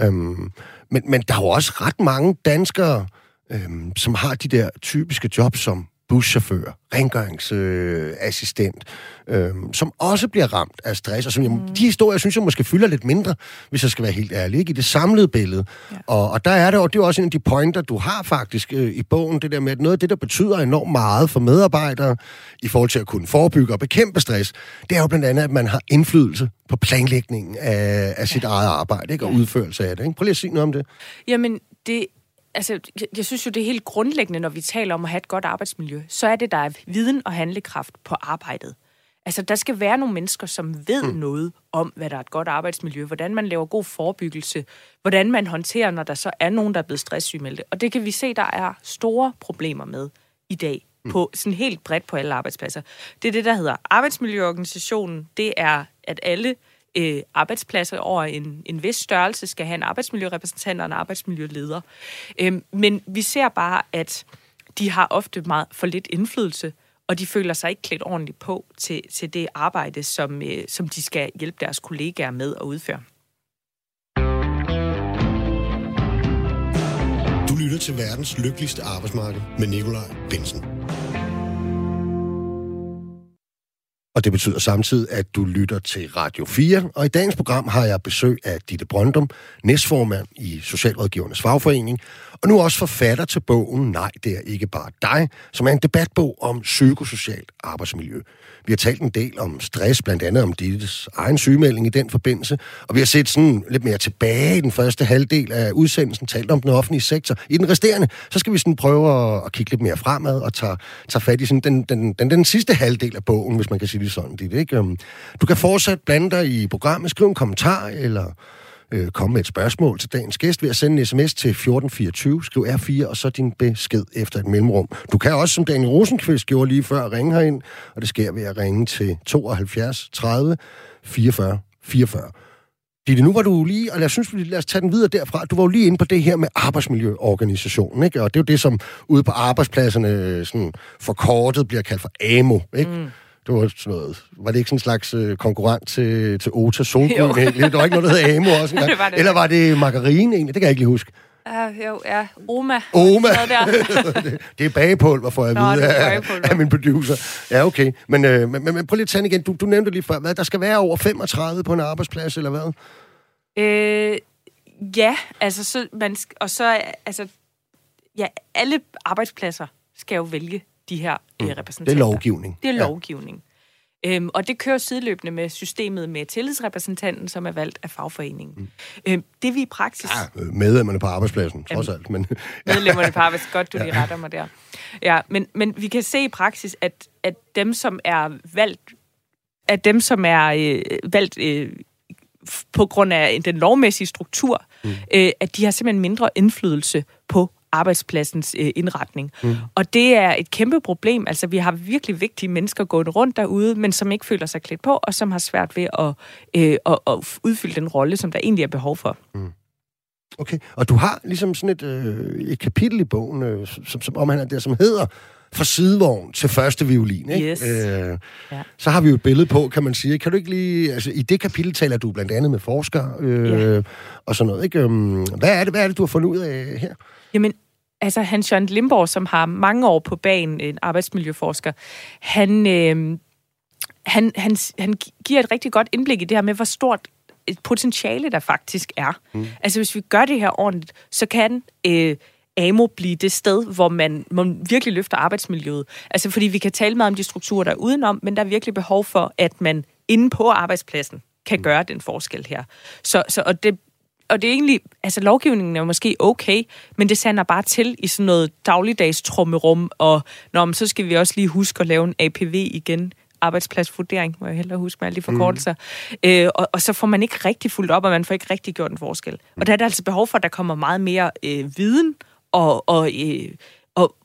Øh, men, men der er jo også ret mange danskere, øh, som har de der typiske jobs som buschauffør, rengøringsassistent, øh, øh, som også bliver ramt af stress. Og som, mm. de historier, synes jeg måske fylder lidt mindre, hvis jeg skal være helt ærlig, ikke? i det samlede billede. Ja. Og, og der er det, og det er også en af de pointer, du har faktisk øh, i bogen, det der med, at noget af det, der betyder enormt meget for medarbejdere, i forhold til at kunne forebygge og bekæmpe stress, det er jo blandt andet, at man har indflydelse på planlægningen af, af sit ja. eget arbejde, ikke? og ja. udførelse af det. Ikke? Prøv lige at sige noget om det. Jamen, det altså, jeg synes jo, det er helt grundlæggende, når vi taler om at have et godt arbejdsmiljø, så er det, der er viden og handlekraft på arbejdet. Altså, der skal være nogle mennesker, som ved mm. noget om, hvad der er et godt arbejdsmiljø, hvordan man laver god forebyggelse, hvordan man håndterer, når der så er nogen, der er blevet stresssygemeldte. Og det kan vi se, der er store problemer med i dag, mm. på sådan helt bredt på alle arbejdspladser. Det er det, der hedder arbejdsmiljøorganisationen. Det er, at alle øh, arbejdspladser over en, en vis størrelse skal have en arbejdsmiljørepræsentant og en arbejdsmiljøleder. Øh, men vi ser bare, at de har ofte meget for lidt indflydelse, og de føler sig ikke klædt ordentligt på til, til det arbejde, som, øh, som de skal hjælpe deres kollegaer med at udføre. Du lytter til verdens lykkeligste arbejdsmarked med Nikolaj Bensen. Og det betyder samtidig, at du lytter til Radio 4. Og i dagens program har jeg besøg af Ditte Brøndum, næstformand i Socialrådgivernes Fagforening, og nu også forfatter til bogen Nej, det er ikke bare dig, som er en debatbog om psykosocialt arbejdsmiljø. Vi har talt en del om stress, blandt andet om Dittes egen sygemelding i den forbindelse, og vi har set sådan lidt mere tilbage i den første halvdel af udsendelsen, talt om den offentlige sektor. I den resterende, så skal vi sådan prøve at, at kigge lidt mere fremad og tage, tage fat i sådan den, den, den, den sidste halvdel af bogen, hvis man kan sige det sådan. Det, ikke? Øhm, du kan fortsat blande dig i programmet, skrive en kommentar eller øh, komme med et spørgsmål til dagens gæst ved at sende en sms til 1424, skriv R4, og så din besked efter et mellemrum. Du kan også, som Daniel Rosenqvist gjorde lige før, ringe herind, og det sker ved at ringe til 72 30 44 44. Ditte, nu var du lige, og jeg synes, lad os tage den videre derfra. Du var jo lige inde på det her med arbejdsmiljøorganisationen, ikke? Og det er jo det, som ude på arbejdspladserne øh, sådan forkortet bliver kaldt for AMO, ikke? Mm. Det var sådan noget, var det ikke sådan en slags øh, konkurrent til, til Ota Solgrøn *laughs* egentlig? Det var ikke noget, der hed Amo også *laughs* det var det. Eller var det margarine egentlig? Det kan jeg ikke lige huske. Uh, jo, ja. Oma. Oma. *laughs* det, det er bagepulver, får jeg at vide af, af min producer. Ja, okay. Men, øh, men, men, men prøv lige at tage igen. Du, du nævnte lige før, hvad, der skal være over 35 på en arbejdsplads, eller hvad? Øh, ja, altså så, man, og så, altså, ja, alle arbejdspladser skal jo vælge de her øh, repræsentanter. Det er lovgivning. Det er Ja. lovgivning. Øhm, og det kører sideløbende med systemet med tillidsrepræsentanten, som er valgt af fagforeningen. Mm. Øhm, det vi i praksis... Ja, øh, medlemmerne på arbejdspladsen, trods alt. Men, *laughs* medlemmerne på arbejds. Godt, du lige retter mig der. Ja, men, men vi kan se i praksis, at, at dem, som er valgt, at dem, som er øh, valgt øh, på grund af den lovmæssige struktur, mm. øh, at de har simpelthen mindre indflydelse på arbejdspladsens øh, indretning. Mm. Og det er et kæmpe problem. Altså, vi har virkelig vigtige mennesker gående rundt derude, men som ikke føler sig klædt på, og som har svært ved at, øh, at, at udfylde den rolle, som der egentlig er behov for. okay, og du har ligesom sådan et, øh, et kapitel i bogen, øh, som, som omhandler det, som hedder fra sidevogn til første violin. Ikke? Yes. Øh, Ja. Så har vi jo et billede på, kan man sige. Kan du ikke lige... Altså, i det kapitel taler du blandt andet med forskere øh, Ja. og sådan noget. Ikke? Øhm, hvad, er det, hvad er det, du har fundet ud af her? Jamen, altså Hans Jørgen Limborg, som har mange år på banen, en arbejdsmiljøforsker, han, øh, han, han, han giver et rigtig godt indblik i det her med, hvor stort et potentiale der faktisk er. Mm. Altså hvis vi gør det her ordentligt, så kan øh, AMO blive det sted, hvor man, man virkelig løfter arbejdsmiljøet. Altså fordi vi kan tale meget om de strukturer, der er udenom, men der er virkelig behov for, at man inde på arbejdspladsen kan gøre den forskel her. Så, så og det og det er egentlig, altså lovgivningen er måske okay, men det sander bare til i sådan noget dagligdags trummerum, og når men så skal vi også lige huske at lave en APV igen, arbejdspladsvurdering, må jeg hellere huske med alle de forkortelser. Mm. Øh, og, og så får man ikke rigtig fuldt op, og man får ikke rigtig gjort en forskel. Og der er der altså behov for, at der kommer meget mere øh, viden og, og, øh, og,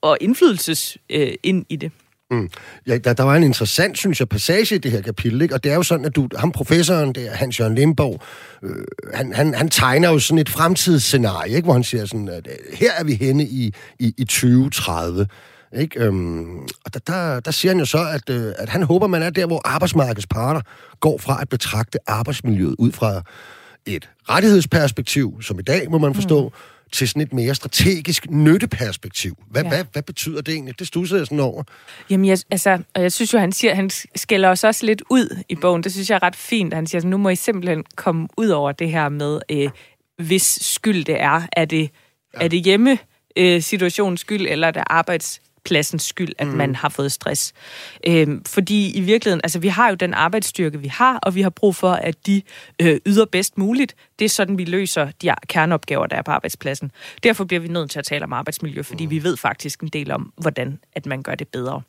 og indflydelses øh, ind i det. Mm. Ja, der, der var en interessant, synes jeg, passage i det her kapitel, ikke? og det er jo sådan, at du, ham professoren der, Hans-Jørgen Limborg, øh, han, han, han tegner jo sådan et fremtidsscenarie, ikke? hvor han siger sådan, at øh, her er vi henne i, i, i 2030. Ikke? Øhm, og der, der, der siger han jo så, at, øh, at han håber, man er der, hvor arbejdsmarkedets parter går fra at betragte arbejdsmiljøet ud fra et rettighedsperspektiv, som i dag, må man forstå, mm til sådan et mere strategisk nytteperspektiv. Hvad, ja. Hvad, hvad betyder det egentlig? Det stusser jeg sådan over. Jamen, jeg, altså, og jeg synes jo, han siger, han skælder os også lidt ud i bogen. Det synes jeg er ret fint. Han siger, sådan, nu må I simpelthen komme ud over det her med, øh, hvis skyld det er. Er det, ja. er det hjemme øh, situationens skyld, eller er det arbejdspladsens skyld, at mm. man har fået stress? Øhm, fordi i virkeligheden, altså vi har jo den arbejdsstyrke, vi har, og vi har brug for, at de øh, yder bedst muligt. Det er sådan, vi løser de kerneopgaver, der er på arbejdspladsen. Derfor bliver vi nødt til at tale om arbejdsmiljø, fordi mm. vi ved faktisk en del om, hvordan at man gør det bedre.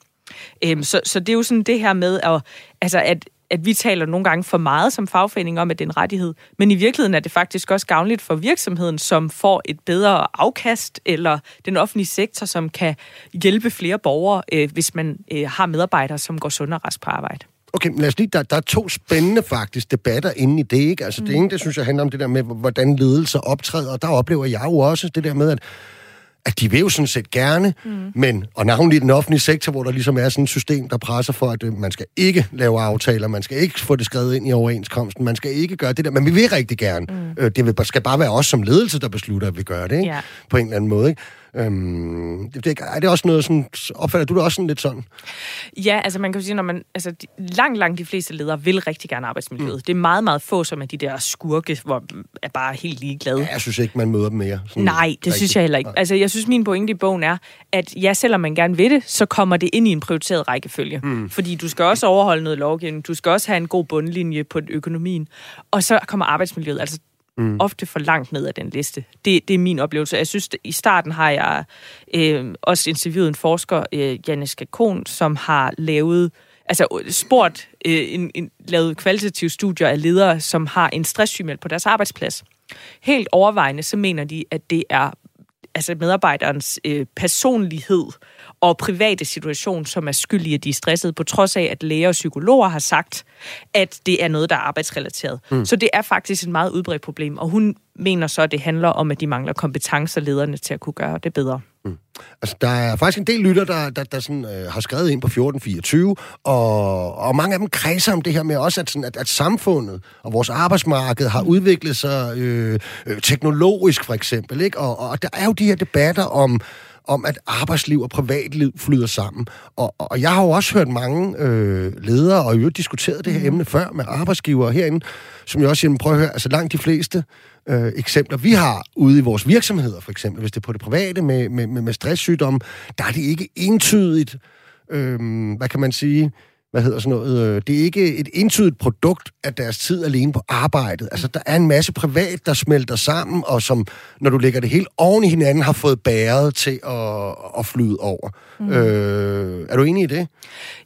Øhm, så, så det er jo sådan det her med, at, altså at, at vi taler nogle gange for meget som fagforening om, at det er en rettighed. Men i virkeligheden er det faktisk også gavnligt for virksomheden, som får et bedre afkast, eller den offentlige sektor, som kan hjælpe flere borgere, øh, hvis man øh, har medarbejdere, som går sund og rask på arbejde. Okay, men lad os lige, der, der er to spændende faktisk debatter inde i det, ikke? Altså mm. det ene, det synes jeg handler om det der med, hvordan ledelser optræder, og der oplever jeg jo også det der med, at at de vil jo sådan set gerne, mm. men, og navnlig i den offentlige sektor, hvor der ligesom er sådan et system, der presser for, at øh, man skal ikke lave aftaler, man skal ikke få det skrevet ind i overenskomsten, man skal ikke gøre det der, men vi vil rigtig gerne. Mm. Øh, det skal bare være os som ledelse, der beslutter, at vi gør det, ikke? Ja. På en eller anden måde, ikke? Øhm, det, det, er det også noget sådan, opfatter du det også sådan lidt sådan? Ja, altså man kan jo sige, når man, altså de, langt, langt de fleste ledere vil rigtig gerne arbejdsmiljøet. Mm. Det er meget, meget få, som er de der skurke, hvor er bare helt ligeglade. Ja, jeg synes ikke, man møder dem mere. Sådan Nej, det rigtigt. synes jeg heller ikke. Nej. Altså, jeg synes, min pointe i bogen er, at ja, selvom man gerne vil det, så kommer det ind i en prioriteret rækkefølge. Mm. Fordi du skal også overholde noget lovgivning, du skal også have en god bundlinje på økonomien, og så kommer arbejdsmiljøet altså mm. ofte for langt ned af den liste. Det, det er min oplevelse. Jeg synes, i starten har jeg øh, også interviewet en forsker, øh, Janis Kakon, som har lavet altså øh, spurgt øh, en, en, lavet kvalitative studier af ledere, som har en stresssygemelding på deres arbejdsplads. Helt overvejende, så mener de, at det er altså medarbejderens øh, personlighed og private situation, som er skyld i, at de er stressede, på trods af, at læger og psykologer har sagt, at det er noget, der er arbejdsrelateret. Mm. Så det er faktisk et meget udbredt problem, og hun mener så, at det handler om, at de mangler kompetencer lederne til at kunne gøre det bedre. Mm. Altså, der er faktisk en del lytter, der, der, der sådan, øh, har skrevet ind på 1424, og, og mange af dem kredser om det her med også, at, sådan, at, at samfundet og vores arbejdsmarked har udviklet sig øh, øh, teknologisk, for eksempel. Ikke? Og, og der er jo de her debatter om, om, at arbejdsliv og privatliv flyder sammen. Og, og jeg har jo også hørt mange øh, ledere, og i øvrigt diskuteret det her mm. emne før med arbejdsgivere herinde, som jeg også siger, prøv at høre, altså langt de fleste øh, eksempler, vi har ude i vores virksomheder, for eksempel, hvis det er på det private med, med, med, med stresssygdomme, der er det ikke entydigt, øh, hvad kan man sige, hvad hedder sådan noget, øh, det er ikke et entydigt produkt af deres tid alene på arbejdet. Altså, der er en masse privat, der smelter sammen, og som, når du lægger det helt oven i hinanden, har fået bæret til at, at flyde over. Mm. Øh, er du enig i det?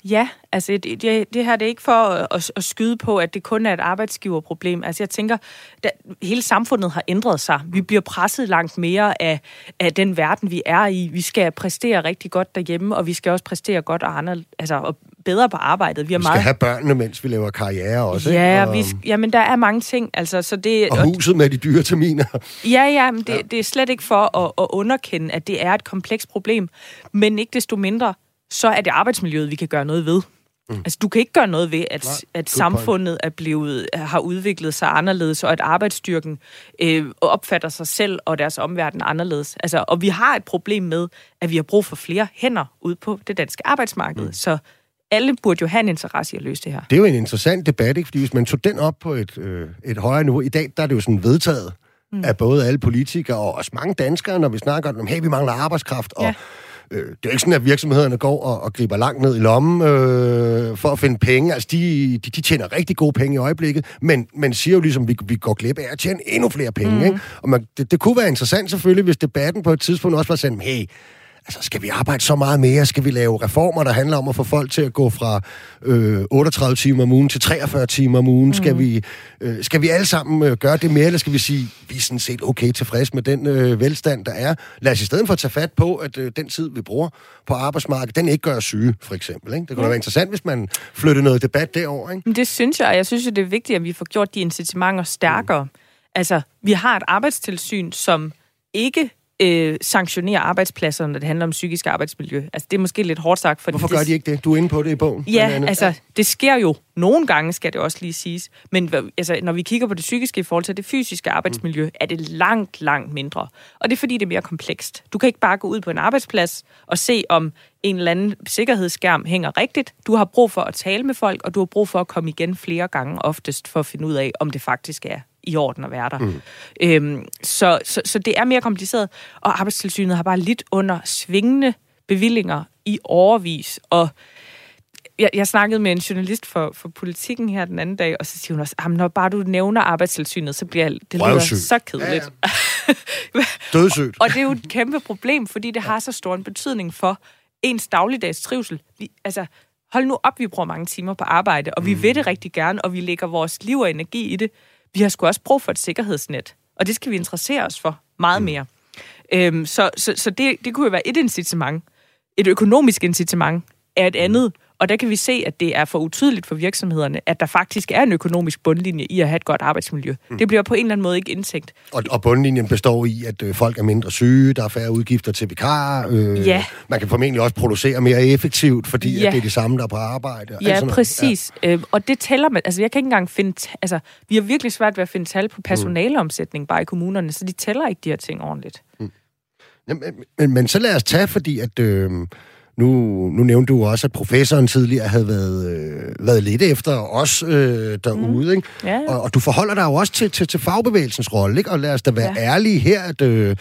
Ja, altså det, det, det her det er ikke for at, at skyde på, at det kun er et arbejdsgiverproblem. Altså jeg tænker, at hele samfundet har ændret sig. Vi bliver presset langt mere af, af den verden, vi er i. Vi skal præstere rigtig godt derhjemme, og vi skal også præstere godt og, andre, altså, og bedre på arbejdet. Vi, har vi skal meget... have børnene, mens vi laver karriere også, Ja, og... vi, jamen der er mange ting. Altså, så det, og huset med de dyre terminer. Ja, ja, men det, ja. det er slet ikke for at, at underkende, at det er et komplekst problem. Men ikke desto mindre, så er det arbejdsmiljøet, vi kan gøre noget ved. Mm. Altså, du kan ikke gøre noget ved, at, Nej, at samfundet er blevet, har udviklet sig anderledes, og at arbejdsstyrken øh, opfatter sig selv og deres omverden anderledes. Altså, og vi har et problem med, at vi har brug for flere hænder ud på det danske arbejdsmarked. Mm. Så alle burde jo have en interesse i at løse det her. Det er jo en interessant debat, ikke? Fordi hvis man tog den op på et, øh, et højere niveau, i dag der er det jo sådan vedtaget mm. af både alle politikere og også mange danskere, når vi snakker om, hey, vi mangler arbejdskraft, og ja. Øh, det er jo ikke sådan, at virksomhederne går og, og griber langt ned i lommen øh, for at finde penge. Altså, de, de, de tjener rigtig gode penge i øjeblikket, men, men siger jo ligesom, at vi, vi går glip af at tjene endnu flere penge, mm. ikke? Og man, det, det kunne være interessant selvfølgelig, hvis debatten på et tidspunkt også var sådan, hey, altså, skal vi arbejde så meget mere? Skal vi lave reformer, der handler om at få folk til at gå fra øh, 38 timer om ugen til 43 timer om ugen? Mm. Skal, vi, øh, skal vi alle sammen øh, gøre det mere, eller skal vi sige, vi er sådan set okay tilfreds med den øh, velstand, der er? Lad os i stedet for tage fat på, at øh, den tid, vi bruger på arbejdsmarkedet, den ikke gør syge, for eksempel. Ikke? Det kunne ja. være interessant, hvis man flyttede noget debat derover. Ikke? Det synes jeg, jeg synes det er vigtigt, at vi får gjort de incitamenter stærkere. Mm. Altså, vi har et arbejdstilsyn, som ikke øh, sanktionere arbejdspladser, når det handler om psykisk arbejdsmiljø. Altså, det er måske lidt hårdt sagt. For Hvorfor gør de ikke det? Du er inde på det i bogen. Ja, altså, det sker jo nogle gange, skal det også lige siges. Men altså, når vi kigger på det psykiske i forhold til det fysiske arbejdsmiljø, mm. er det langt, langt mindre. Og det er, fordi det er mere komplekst. Du kan ikke bare gå ud på en arbejdsplads og se, om en eller anden sikkerhedsskærm hænger rigtigt. Du har brug for at tale med folk, og du har brug for at komme igen flere gange oftest, for at finde ud af, om det faktisk er i orden at være der. Mm. Øhm, så, så, så det er mere kompliceret, og Arbejdstilsynet har bare lidt under svingende bevillinger i overvis, og jeg, jeg snakkede med en journalist for, for politikken her den anden dag, og så siger hun også, at når bare du nævner arbejdstilsynet, så bliver det lyder så kedeligt. Ja, ja. *laughs* Dødsøgt. og, og det er jo et kæmpe problem, fordi det har så stor en betydning for ens dagligdags trivsel. Vi, altså, hold nu op, vi bruger mange timer på arbejde, og vi mm. vil det rigtig gerne, og vi lægger vores liv og energi i det vi har sgu også brug for et sikkerhedsnet, og det skal vi interessere os for meget mm. mere. Øhm, så så, så det, det kunne jo være et incitament. Et økonomisk incitament er et andet, og der kan vi se, at det er for utydeligt for virksomhederne, at der faktisk er en økonomisk bundlinje i at have et godt arbejdsmiljø. Mm. Det bliver på en eller anden måde ikke indtænkt. Og, og bundlinjen består i, at øh, folk er mindre syge, der er færre udgifter til vikar. Øh, ja. Man kan formentlig også producere mere effektivt, fordi ja. at det er de samme, der er på arbejde. Ja, præcis. Ja. Øh, og det tæller man. Altså, jeg kan ikke engang finde... Altså, vi har virkelig svært ved at finde tal på personaleomsætning mm. bare i kommunerne, så de tæller ikke de her ting ordentligt. Mm. Jamen, men, men så lad os tage, fordi at... Øh, nu, nu nævnte du også, at professoren tidligere havde været, øh, været lidt efter os øh, derude, mm. ikke? Ja, ja. Og, og du forholder dig jo også til, til, til fagbevægelsens rolle, ikke? Og lad os da være ja. ærlige her, at... Øh,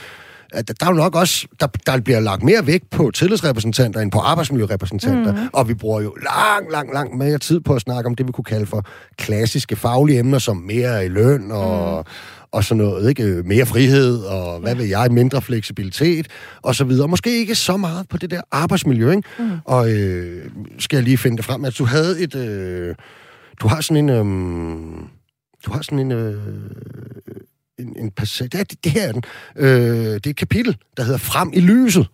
at der er jo nok også, der, der bliver lagt mere vægt på tillidsrepræsentanter end på arbejdsmiljørepræsentanter, mm. og vi bruger jo lang, lang, lang mere tid på at snakke om det, vi kunne kalde for klassiske faglige emner, som mere i løn og, mm og sådan noget, ikke? Mere frihed, og hvad vil jeg, mindre fleksibilitet, og så videre. Måske ikke så meget på det der arbejdsmiljø, ikke? Mm. Og øh, skal jeg lige finde det frem, at du havde et... Øh, du har sådan en... Øh, du har sådan en... Øh, en, en passage... Det, det, det her er den. Øh, det er et kapitel, der hedder Frem i lyset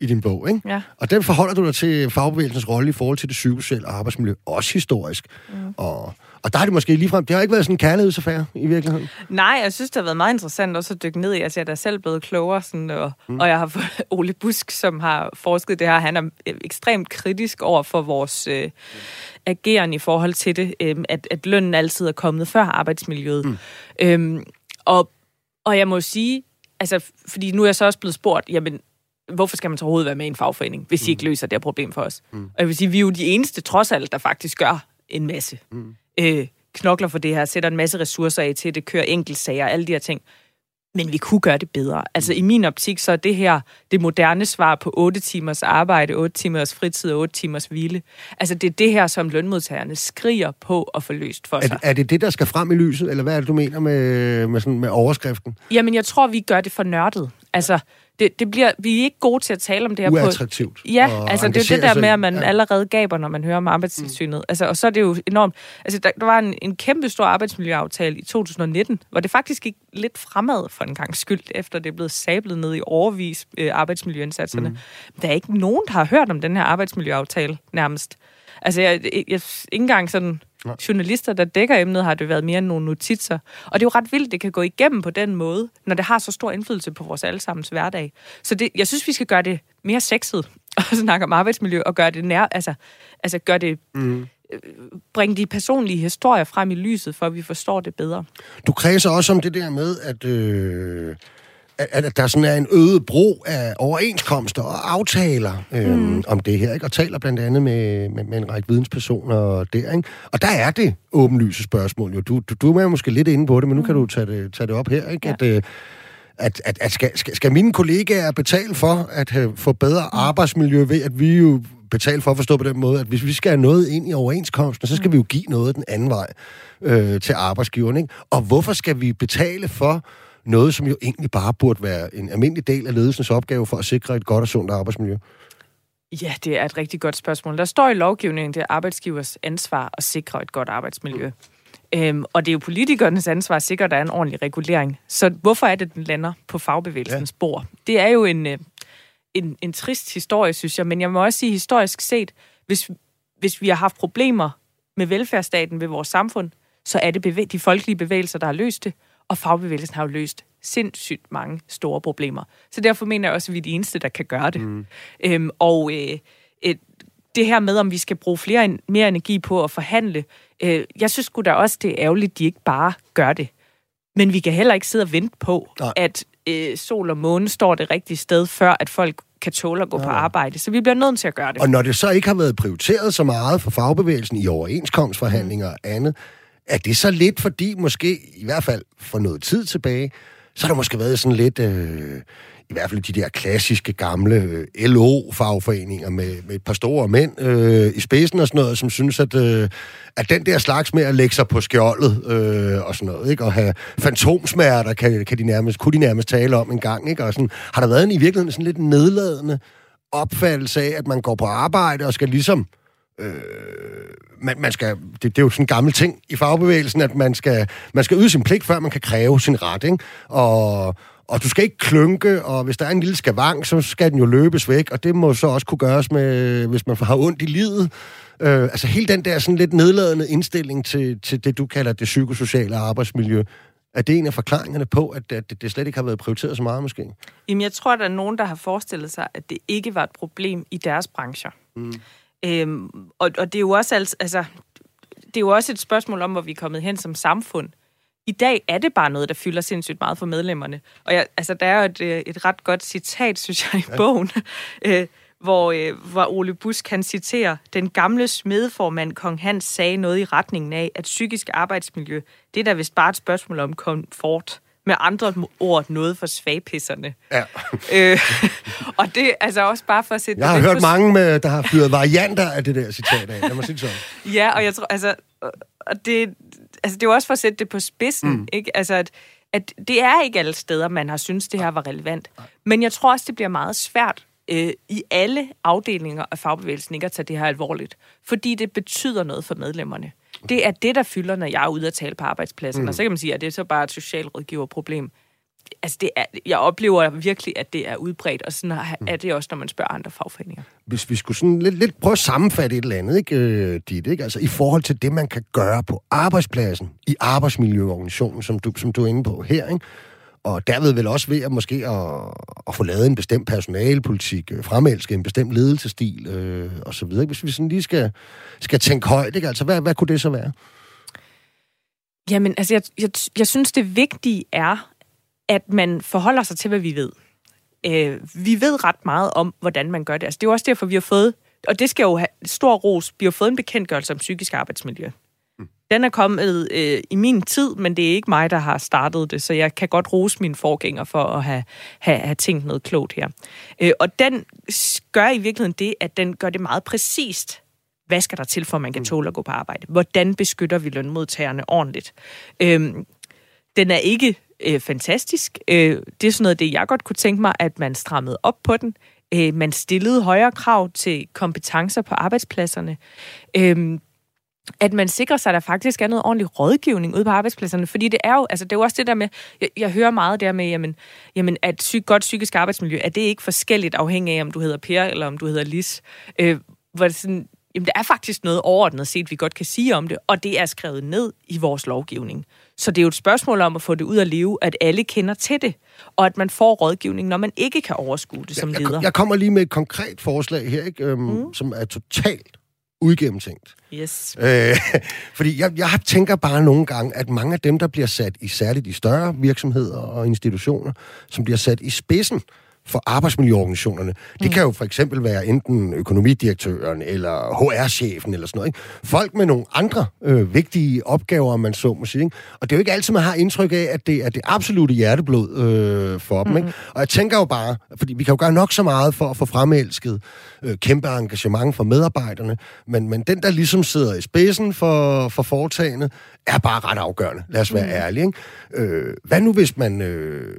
i din bog, ikke? Ja. Og den forholder du dig til fagbevægelsens rolle i forhold til det psykosociale arbejdsmiljø, også historisk. Mm. Og og der har det måske ligefrem, det har ikke været sådan en kærlighedsaffære i virkeligheden. Nej, jeg synes, det har været meget interessant også at dykke ned i. Altså, jeg er da selv blevet klogere, sådan, og, mm. og jeg har fået *laughs* Ole Busk, som har forsket det her. Han er ekstremt kritisk over for vores øh, ageren i forhold til det, øh, at, at lønnen altid er kommet før arbejdsmiljøet. Mm. Øhm, og, og jeg må sige, altså, fordi nu er jeg så også blevet spurgt, jamen, hvorfor skal man så overhovedet være med i en fagforening, hvis mm. I ikke løser det her problem for os? Mm. Og jeg vil sige, vi er jo de eneste, trods alt, der faktisk gør en masse. Mm. Øh, knokler for det her, sætter en masse ressourcer af til det, kører enkeltsager, alle de her ting. Men vi kunne gøre det bedre. Altså i min optik, så er det her det moderne svar på 8 timers arbejde, 8 timers fritid og 8 timers hvile. Altså det er det her, som lønmodtagerne skriger på at få løst for Er, sig. det- er det det, der skal frem i lyset, eller hvad er det, du mener med, med, sådan, med overskriften? Jamen jeg tror, vi gør det for nørdet. Altså det, det bliver, vi er ikke gode til at tale om det her på... Uattraktivt. Ja, og altså det er jo det der med, at man ja. ja. allerede gaber, når man hører om arbejdstilsynet. Mm. Altså, og så er det jo enormt... Altså, der, der var en, en kæmpe stor arbejdsmiljøaftale i 2019, hvor det faktisk gik lidt fremad for en gang skyld, efter det er blevet sablet ned i overvis øh, arbejdsmiljøindsatserne. Mm. Der er ikke nogen, der har hørt om den her arbejdsmiljøaftale nærmest. Altså, jeg, jeg, jeg, ikke engang sådan journalister, der dækker emnet, har det været mere end nogle notitser. Og det er jo ret vildt, det kan gå igennem på den måde, når det har så stor indflydelse på vores allesammens hverdag. Så det, jeg synes, vi skal gøre det mere sexet *laughs* og snakke om arbejdsmiljø, og gøre det nær, altså, altså gøre det, mm. bringe de personlige historier frem i lyset, for at vi forstår det bedre. Du kredser også om det der med, at, øh, at, at der sådan er en øget brug af overenskomster og aftaler øh, mm. om det her, ikke? og taler blandt andet med, med, med en række videnspersoner der. Ikke? Og der er det åbenlyse spørgsmål. Jo. Du, du, du er måske lidt inde på det, men nu kan du tage det, tage det op her. Ikke? Ja. At, øh, at, at, at skal, skal, skal mine kollegaer betale for at have, få bedre arbejdsmiljø ved, at vi jo betale for at forstå på den måde, at hvis vi skal have noget ind i overenskomsten, så skal vi jo give noget den anden vej øh, til arbejdsgiveren. Ikke? Og hvorfor skal vi betale for noget, som jo egentlig bare burde være en almindelig del af ledelsens opgave for at sikre et godt og sundt arbejdsmiljø? Ja, det er et rigtig godt spørgsmål. Der står i lovgivningen, det er arbejdsgivers ansvar at sikre et godt arbejdsmiljø. Øhm, og det er jo politikernes ansvar at sikre, at der er en ordentlig regulering. Så hvorfor er det, den lander på fagbevægelsens ja. bord? Det er jo en, øh, en, en trist historie, synes jeg. Men jeg må også sige, historisk set, hvis, hvis vi har haft problemer med velfærdsstaten ved vores samfund, så er det bevæ- de folkelige bevægelser, der har løst det. Og fagbevægelsen har jo løst sindssygt mange store problemer. Så derfor mener jeg også, at vi er de eneste, der kan gøre det. Mm. Øhm, og øh, øh, det her med, om vi skal bruge flere, mere energi på at forhandle, øh, jeg synes sgu da også, det er ærgerligt, at de ikke bare gør det. Men vi kan heller ikke sidde og vente på, Nej. At øh, sol og måne står det rigtige sted, før at folk kan tåle at gå på arbejde. Så vi bliver nødt til at gøre det. Og når det så ikke har været prioriteret så meget for fagbevægelsen i overenskomstforhandlinger og andet, er det så lidt, fordi måske, i hvert fald for noget tid tilbage, så har der måske været sådan lidt, øh, i hvert fald de der klassiske gamle øh, LO-fagforeninger med, med et par store mænd øh, i spidsen og sådan noget, som synes, at, øh, at den der slags med at lægge sig på skjoldet øh, og sådan noget, ikke? og have fantomsmerter, kan, kan de nærmest, kunne de nærmest tale om en gang, ikke? og sådan, har der været en i virkeligheden sådan lidt nedladende opfattelse af, at man går på arbejde og skal ligesom øh, man, man skal, det, det er jo sådan en gammel ting i fagbevægelsen, at man skal, man skal yde sin pligt, før man kan kræve sin ret, ikke? Og, og du skal ikke klynke, og hvis der er en lille skavang, så skal den jo løbes væk, og det må så også kunne gøres med, hvis man har ondt i livet. Øh, altså hele den der sådan lidt nedladende indstilling til, til det, du kalder det psykosociale arbejdsmiljø, er det en af forklaringerne på, at, at det, det slet ikke har været prioriteret så meget, måske? Jamen, jeg tror, der er nogen, der har forestillet sig, at det ikke var et problem i deres brancher. Mm. Øhm, og, og det er jo også altså, det er jo også et spørgsmål om, hvor vi er kommet hen som samfund. I dag er det bare noget, der fylder sindssygt meget for medlemmerne. Og jeg, altså, der er jo et, øh, et ret godt citat, synes jeg, i bogen, *laughs* øh, hvor, øh, hvor Ole Busk kan citere, den gamle smedeformand Kong Hans sagde noget i retningen af, at psykisk arbejdsmiljø, det er da vist bare et spørgsmål om komfort. Med andre ord, noget for svagpisserne. Ja. *laughs* Øh, og det er altså også bare for at sætte Jeg har hørt på- mange, med, der har fyret varianter af det der citat af. Lad mig sige sådan. *laughs* Ja, og jeg tror, altså, og det, altså, det er jo også for at sætte det på spidsen, mm. ikke? Altså, at, at det er ikke alle steder, man har synes det her var relevant. Men jeg tror også, det bliver meget svært øh, i alle afdelinger af fagbevægelsen ikke at tage det her alvorligt. Fordi det betyder noget for medlemmerne. Det er det, der fylder, når jeg er ude at tale på arbejdspladsen. Mm. Og så kan man sige, at det er så bare et socialrådgiverproblem. Altså, det er, jeg oplever virkelig, at det er udbredt, og sådan er- er det også, når man spørger andre fagforeninger. hvis vi skulle sådan lidt, lidt prøve at sammenfatte et eller andet, ikke, øh, dit, ikke? Altså i forhold til det, man kan gøre på arbejdspladsen, i arbejdsmiljøorganisationen, som du, som du er inde på her, ikke? Og derved vel også ved at måske at, at få lavet en bestemt personalepolitik, øh, fremelske en bestemt ledelsestil øh, og så videre. Hvis vi sådan lige skal, skal tænke højt, ikke? Altså, hvad, hvad kunne det så være? Jamen, altså, jeg, jeg, jeg synes, det vigtige er, at man forholder sig til, hvad vi ved. øh, vi ved ret meget om, hvordan man gør det. Altså, det er jo også derfor, vi har fået, og det skal jo have stor ros, vi har fået en bekendtgørelse om psykisk arbejdsmiljø. Den er kommet øh, i min tid, men det er ikke mig, der har startet det, så jeg kan godt rose mine forgængere for at have, have, have tænkt noget klogt her. Øh, og den gør i virkeligheden det, at den gør det meget præcist, hvad skal der til, for at man kan tåle at gå på arbejde? Hvordan beskytter vi lønmodtagerne ordentligt? Øhm, den er ikke øh, fantastisk. Øh, det er sådan noget, det jeg godt kunne tænke mig, at man strammede op på den. Øh, man stillede højere krav til kompetencer på arbejdspladserne. Øh, at man sikrer sig, at der faktisk er noget ordentlig rådgivning ude på arbejdspladserne. Fordi det er jo, altså det er jo også det der med, jeg, jeg hører meget der med, jamen, jamen at psyk, godt psykisk arbejdsmiljø, er det ikke forskelligt afhængig af, om du hedder Per eller om du hedder Lis. Øh, hvor det sådan, jamen der er faktisk noget overordnet set, vi godt kan sige om det, og det er skrevet ned i vores lovgivning. Så det er jo et spørgsmål om at få det ud at leve, at alle kender til det, og at man får rådgivning, når man ikke kan overskue det som jeg, leder. Jeg, jeg kommer lige med et konkret forslag her, ikke? Øhm, mm. som er totalt udgennemtænkt. Yes. Øh, *laughs* fordi jeg, jeg tænker bare nogle gange, at mange af dem, der bliver sat i særligt i større virksomheder og institutioner, som bliver sat i spidsen for arbejdsmiljøorganisationerne. Det mm. kan jo for eksempel være enten økonomidirektøren eller HR-chefen eller sådan noget. Ikke? Folk med nogle andre øh, vigtige opgaver, man så må sige. Ikke? Og det er jo ikke altid, man har indtryk af, at det er det absolute hjerteblod øh, for dem. Mm. Ikke? Og jeg tænker jo bare, fordi vi kan jo gøre nok så meget for at få fremelsket øh, kæmpe engagement for medarbejderne, men, men den, der ligesom sidder i spidsen for, for foretagende, er bare ret afgørende. Lad os være mm. ærlige. Ikke? Øh, hvad nu, hvis man øh,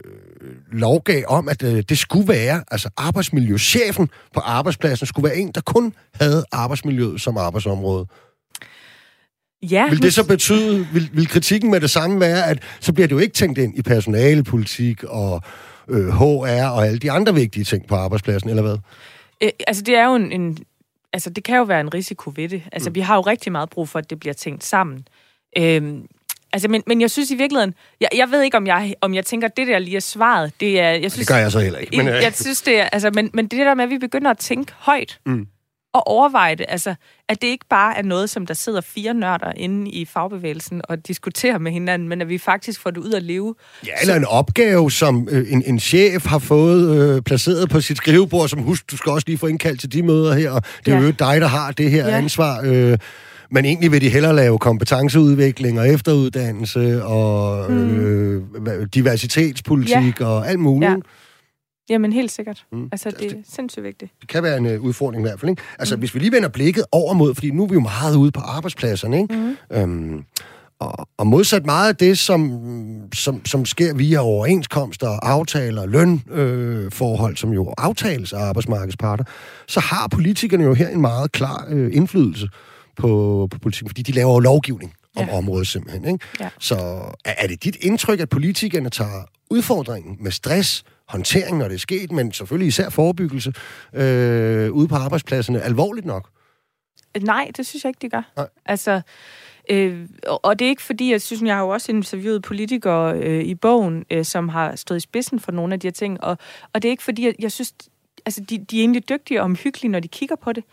lovgav om, at øh, det skulle være, altså arbejdsmiljøchefen på arbejdspladsen skulle være en, der kun havde arbejdsmiljøet som arbejdsområde? Ja, vil det så betyde, vil, vil kritikken med det samme være, at så bliver det jo ikke tænkt ind i personalepolitik og øh, HR og alle de andre vigtige ting på arbejdspladsen, eller hvad? Øh, altså, det er jo en, en... Altså, det kan jo være en risiko ved det. Altså, mm. vi har jo rigtig meget brug for, at det bliver tænkt sammen. Øhm, altså, men, men jeg synes i virkeligheden, jeg, jeg ved ikke, om jeg, om jeg tænker, det der lige er svaret. Det, er, jeg synes, det gør jeg så heller ikke. Men, jeg, jeg synes, det er, altså, men, men det der med, at vi begynder at tænke højt, mm. og overveje det, altså, at det ikke bare er noget, som der sidder fire nørder inde i fagbevægelsen og diskuterer med hinanden, men at vi faktisk får det ud at leve. Ja, eller så... en opgave, som øh, en, en chef har fået øh, placeret på sit skrivebord, som husk, du skal også lige få indkaldt til de møder her, og det er ja. jo dig, der har det her ja. ansvar. Øh, men egentlig vil de hellere lave kompetenceudvikling og efteruddannelse og mm. øh, diversitetspolitik ja. og alt muligt. Ja. Jamen helt sikkert. Mm. Altså, det er sindssygt vigtigt. Det kan være en uh, udfordring i hvert fald. Ikke? Altså, mm. hvis vi lige vender blikket over mod, fordi nu er vi jo meget ude på arbejdspladserne, ikke? Mm. Øhm, og, og modsat meget af det, som, som, som sker via overenskomster, aftaler, lønforhold, øh, som jo aftales af arbejdsmarkedsparter, så har politikerne jo her en meget klar øh, indflydelse på, på politikken, fordi de laver jo lovgivning om ja. området simpelthen. Ikke? Ja. Så er, er det dit indtryk, at politikerne tager udfordringen med stress, håndtering, når det er sket, men selvfølgelig især forebyggelse øh, ude på arbejdspladserne alvorligt nok? Nej, det synes jeg ikke, de gør. Nej. Altså, øh, og det er ikke fordi, jeg synes, jeg har jo også interviewet politikere øh, i bogen, øh, som har stået i spidsen for nogle af de her ting, og, og det er ikke fordi, jeg, jeg synes, altså, de, de er egentlig dygtige og omhyggelige, når de kigger på det,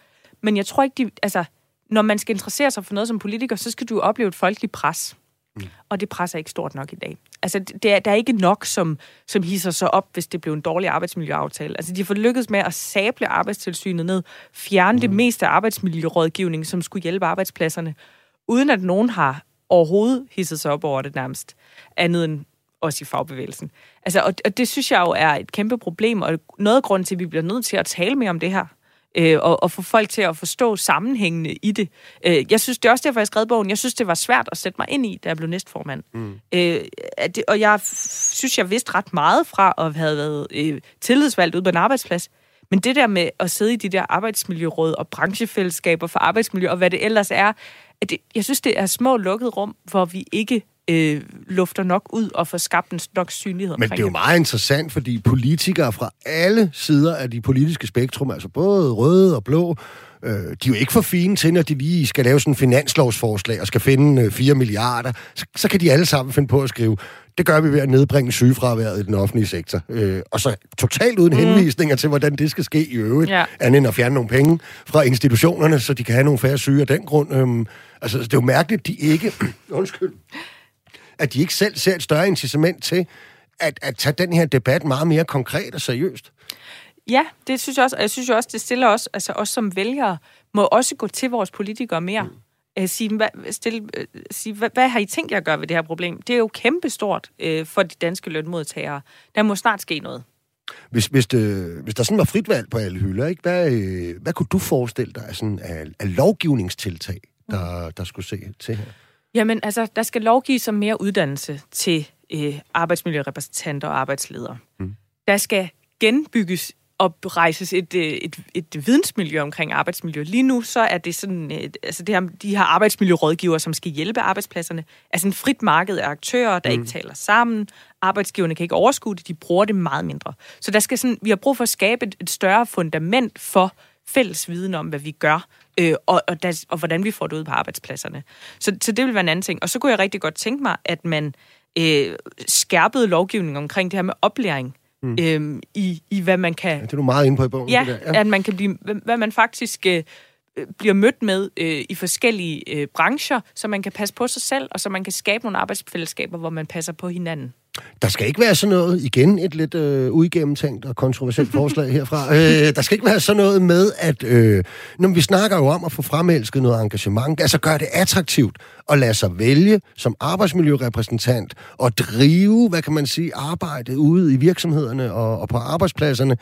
men jeg tror ikke, de, altså, når man skal interessere sig for noget som politiker, så skal du opleve et folkeligt pres. Mm. Og det presser ikke stort nok i dag. Altså, det er, der er ikke nok, som, som hisser sig op, hvis det blev en dårlig arbejdsmiljøaftale. Altså, de har fået lykkedes med at sable arbejdstilsynet ned, fjerne mm. det meste af arbejdsmiljørådgivning, som skulle hjælpe arbejdspladserne, uden at nogen har overhovedet hisset sig op over det nærmest, andet end også i fagbevægelsen. Altså, og, og det synes jeg jo er et kæmpe problem, og noget af grunden til, at vi bliver nødt til at tale mere om det her øh, og, og få folk til at forstå sammenhængene i det. Øh, jeg synes, det er også derfor, jeg skrev bogen. Jeg synes, det var svært at sætte mig ind i, da jeg blev næstformand. Mm. Øh, det, og jeg synes, jeg vidste ret meget fra at have været øh, tillidsvalgt ude på en arbejdsplads. Men det der med at sidde i de der arbejdsmiljøråd og branchefællesskaber for arbejdsmiljø, og hvad det ellers er, at det, jeg synes, det er små lukkede rum, hvor vi ikke øh, lufter nok ud og får skabt en nok synlighed Men det er jo meget interessant, fordi politikere fra alle sider af de politiske spektrum, altså både røde og blå, øh, de er jo ikke for fine til, når de lige skal lave sådan en finanslovsforslag og skal finde øh, 4 milliarder, så, så kan de alle sammen finde på at skrive, det gør vi ved at nedbringe sygefraværet i den offentlige sektor. Øh, og så totalt uden mm. henvisninger til, hvordan det skal ske i øvrigt, ja. andet end at fjerne nogle penge fra institutionerne, så de kan have nogle færre syge af den grund. Øh, altså, det er jo mærkeligt, de ikke... *clears throat* undskyld at de ikke selv ser et større incitament til at, at tage den her debat meget mere konkret og seriøst. Ja, det synes jeg også. Og jeg synes jo også, det stiller os, altså os som vælgere, må også gå til vores politikere mere. Mm. Uh, sige, hvad, stille, uh, sige hvad, hvad har I tænkt jer at gøre ved det her problem? Det er jo kæmpestort uh, for de danske lønmodtagere. Der må snart ske noget. Hvis, hvis, det, hvis der sådan var frit valg på alle hylder, ikke? Hvad, øh, hvad kunne du forestille dig af, sådan, af, af lovgivningstiltag, der, der skulle se til her? Jamen, altså, der skal lovgives om mere uddannelse til øh, arbejdsmiljørepræsentanter og arbejdsledere. Mm. Der skal genbygges og rejses et, øh, et, et vidensmiljø omkring arbejdsmiljø. Lige nu så er det sådan, et, altså det her, de her arbejdsmiljørådgiver, som skal hjælpe arbejdspladserne, er sådan et frit marked af aktører, der mm. ikke taler sammen. Arbejdsgiverne kan ikke overskue det, de bruger det meget mindre. Så der skal sådan, vi har brug for at skabe et, et større fundament for fælles viden om, hvad vi gør, øh, og, og, der, og hvordan vi får det ud på arbejdspladserne. Så, så det vil være en anden ting. Og så kunne jeg rigtig godt tænke mig, at man øh, skærpede lovgivning omkring det her med oplæring mm. øhm, i, i, hvad man kan... Ja, det er du meget inde på i bogen. Ja, det der. ja. at man kan blive, hvad man faktisk øh, bliver mødt med øh, i forskellige øh, brancher, så man kan passe på sig selv, og så man kan skabe nogle arbejdsfællesskaber, hvor man passer på hinanden. Der skal ikke være sådan noget, igen et lidt øh, uigennemtænkt og kontroversielt forslag herfra, *laughs* øh, der skal ikke være sådan noget med, at øh, når vi snakker jo om at få fremelsket noget engagement, altså gør det attraktivt at lade sig vælge som arbejdsmiljørepræsentant og drive, hvad kan man sige, arbejdet ude i virksomhederne og, og på arbejdspladserne,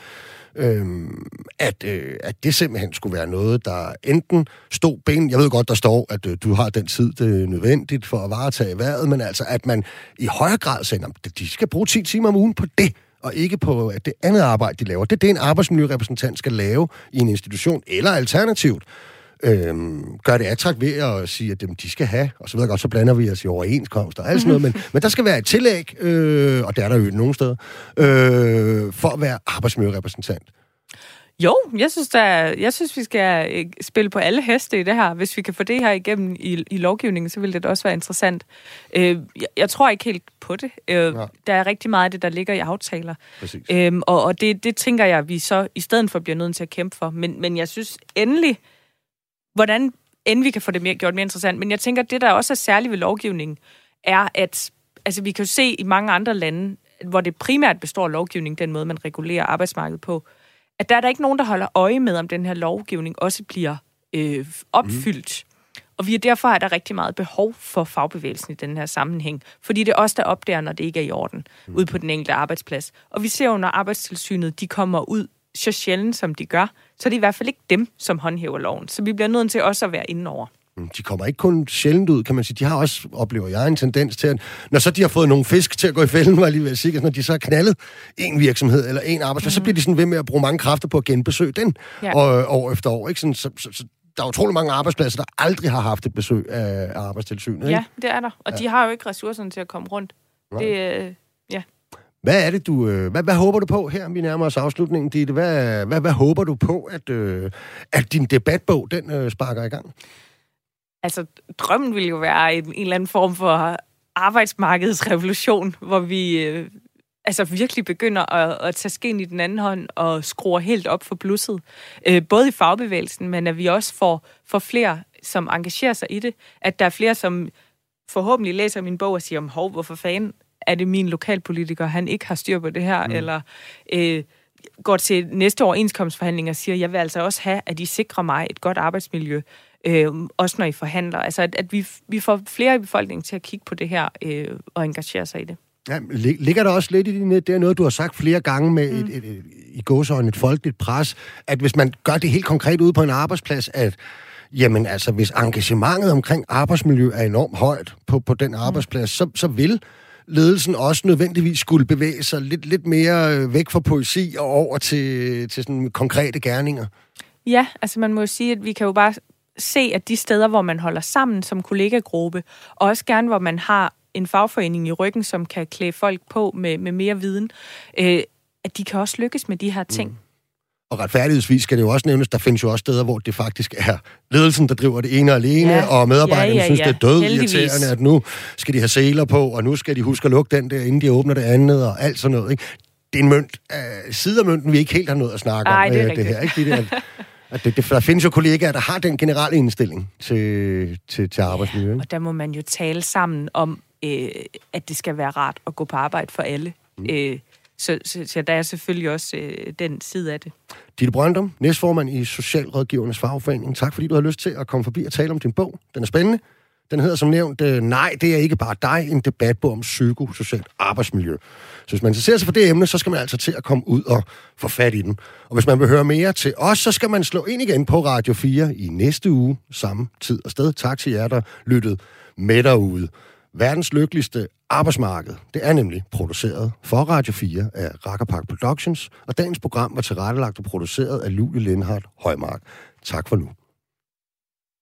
øh, at, øh, at det simpelthen skulle være noget, der enten stod ben... Jeg ved godt, der står, at øh, du har den tid, det er nødvendigt for at varetage vejret, men altså, at man i højere grad sagde, at de skal bruge 10 timer om ugen på det, og ikke på at det andet arbejde, de laver. Det er det, en arbejdsmiljørepræsentant skal lave i en institution, eller alternativt øhm, gør det attraktivt ved at sige, at dem, de skal have, og så ved jeg godt, så blander vi os i overenskomster og alt sådan noget, men, men der skal være et tillæg, øh, og det er der jo nogle steder, øh, for at være arbejdsmiljørepræsentant. Jo, jeg synes, der, jeg synes, vi skal øh, spille på alle heste i det her. Hvis vi kan få det her igennem i, i lovgivningen, så vil det også være interessant. Øh, jeg, jeg tror ikke helt på det. Øh. Der er rigtig meget af det, der ligger i aftaler. Øh, og og det, det tænker jeg, vi så i stedet for bliver nødt til at kæmpe for. Men, men jeg synes endelig, hvordan end vi kan få det mere, gjort mere interessant. Men jeg tænker, at det, der også er særligt ved lovgivningen, er, at altså, vi kan jo se i mange andre lande, hvor det primært består af lovgivning, den måde, man regulerer arbejdsmarkedet på, at der er der ikke nogen, der holder øje med, om den her lovgivning også bliver øh, opfyldt. Mm. Og vi er derfor er der rigtig meget behov for fagbevægelsen i den her sammenhæng, fordi det er os, der opdager, når det ikke er i orden, mm. ude på den enkelte arbejdsplads. Og vi ser jo, når arbejdstilsynet de kommer ud så sjældent, som de gør, så er det i hvert fald ikke dem, som håndhæver loven. Så vi bliver nødt til også at være inde over. Mm, de kommer ikke kun sjældent ud, kan man sige. De har også, oplever jeg, en tendens til, at når så de har fået nogle fisk til at gå i fælden, var lige ved at sige, når de så har knaldet en virksomhed eller en arbejdsplads, mm. så bliver de sådan ved med at bruge mange kræfter på at genbesøge den ja. og, år efter år. Ikke? Sådan, så, så, så, der er utrolig mange arbejdspladser, der aldrig har haft et besøg af, arbejdstilsynet. Ikke? Ja, det er der. Og ja. de har jo ikke ressourcerne til at komme rundt. Nej. Det, øh. Hvad er det, du... Øh, hvad, hvad håber du på her? Vi nærmer os afslutningen, Ditte. Hvad, hvad, hvad håber du på, at, øh, at din debatbog, den øh, sparker i gang? Altså, drømmen ville jo være en, en eller anden form for arbejdsmarkedsrevolution, hvor vi øh, altså virkelig begynder at, at tage skeen i den anden hånd og skruer helt op for blusset. Øh, både i fagbevægelsen, men at vi også får, får flere, som engagerer sig i det. At der er flere, som forhåbentlig læser min bog og siger, hov, hvorfor fanden er det min lokalpolitiker, han ikke har styr på det her, mm. eller øh, går til næste overenskomstforhandling og siger, jeg vil altså også have, at I sikrer mig et godt arbejdsmiljø, øh, også når I forhandler. Altså, at, at vi, vi får flere i befolkningen til at kigge på det her øh, og engagere sig i det. Ja, ligger der også lidt i det, det er noget, du har sagt flere gange med mm. et, et, et, i gåsøjne et folkeligt pres, at hvis man gør det helt konkret ude på en arbejdsplads, at jamen altså, hvis engagementet omkring arbejdsmiljø er enormt højt på, på den mm. arbejdsplads, mm. så, så vil ledelsen også nødvendigvis skulle bevæge sig lidt, lidt mere øh, væk fra poesi og over til, til sådan konkrete gerninger? Ja, altså man må jo sige, at vi kan jo bare se, at de steder, hvor man holder sammen som kollegagruppe, og også gerne, hvor man har en fagforening i ryggen, som kan klæde folk på med, med mere viden, øh, at de kan også lykkes med de her ting. Mm. Og retfærdighedsvis skal det jo også nævnes, der findes jo også steder, hvor det faktisk er ledelsen, der driver det ene og alene, ja. og medarbejderne ja, ja, ja. synes, det er død irriterende, at nu skal de have seler på, og nu skal de huske at lukke den der, inden de åbner det andet, og alt sådan noget. Ikke? Det er en mønt, uh, side af mønten, vi ikke helt har noget at snakke Ej, om, det, uh, det her. Ikke? Det der, *laughs* at det, det, der findes jo kollegaer, der har den generelle indstilling til, til, til arbejdsmiljø. Ja, og der må man jo tale sammen om, øh, at det skal være rart at gå på arbejde for alle. Mm. Øh, så, så, så der er selvfølgelig også øh, den side af det. Ditte Brøndum, næstformand i Socialrådgivernes Fagforening. Tak fordi du har lyst til at komme forbi og tale om din bog. Den er spændende. Den hedder som nævnt, øh, nej, det er ikke bare dig, en debatbog om psykosocialt arbejdsmiljø. Så hvis man interesserer sig for det emne, så skal man altså til at komme ud og få fat i den. Og hvis man vil høre mere til os, så skal man slå ind igen på Radio 4 i næste uge, samme tid og sted. Tak til jer, der lyttede med derude. Verdens lykkeligste arbejdsmarked, det er nemlig produceret for Radio 4 af Rackerpark Productions, og dagens program var tilrettelagt og produceret af Julie Lindhardt Højmark. Tak for nu.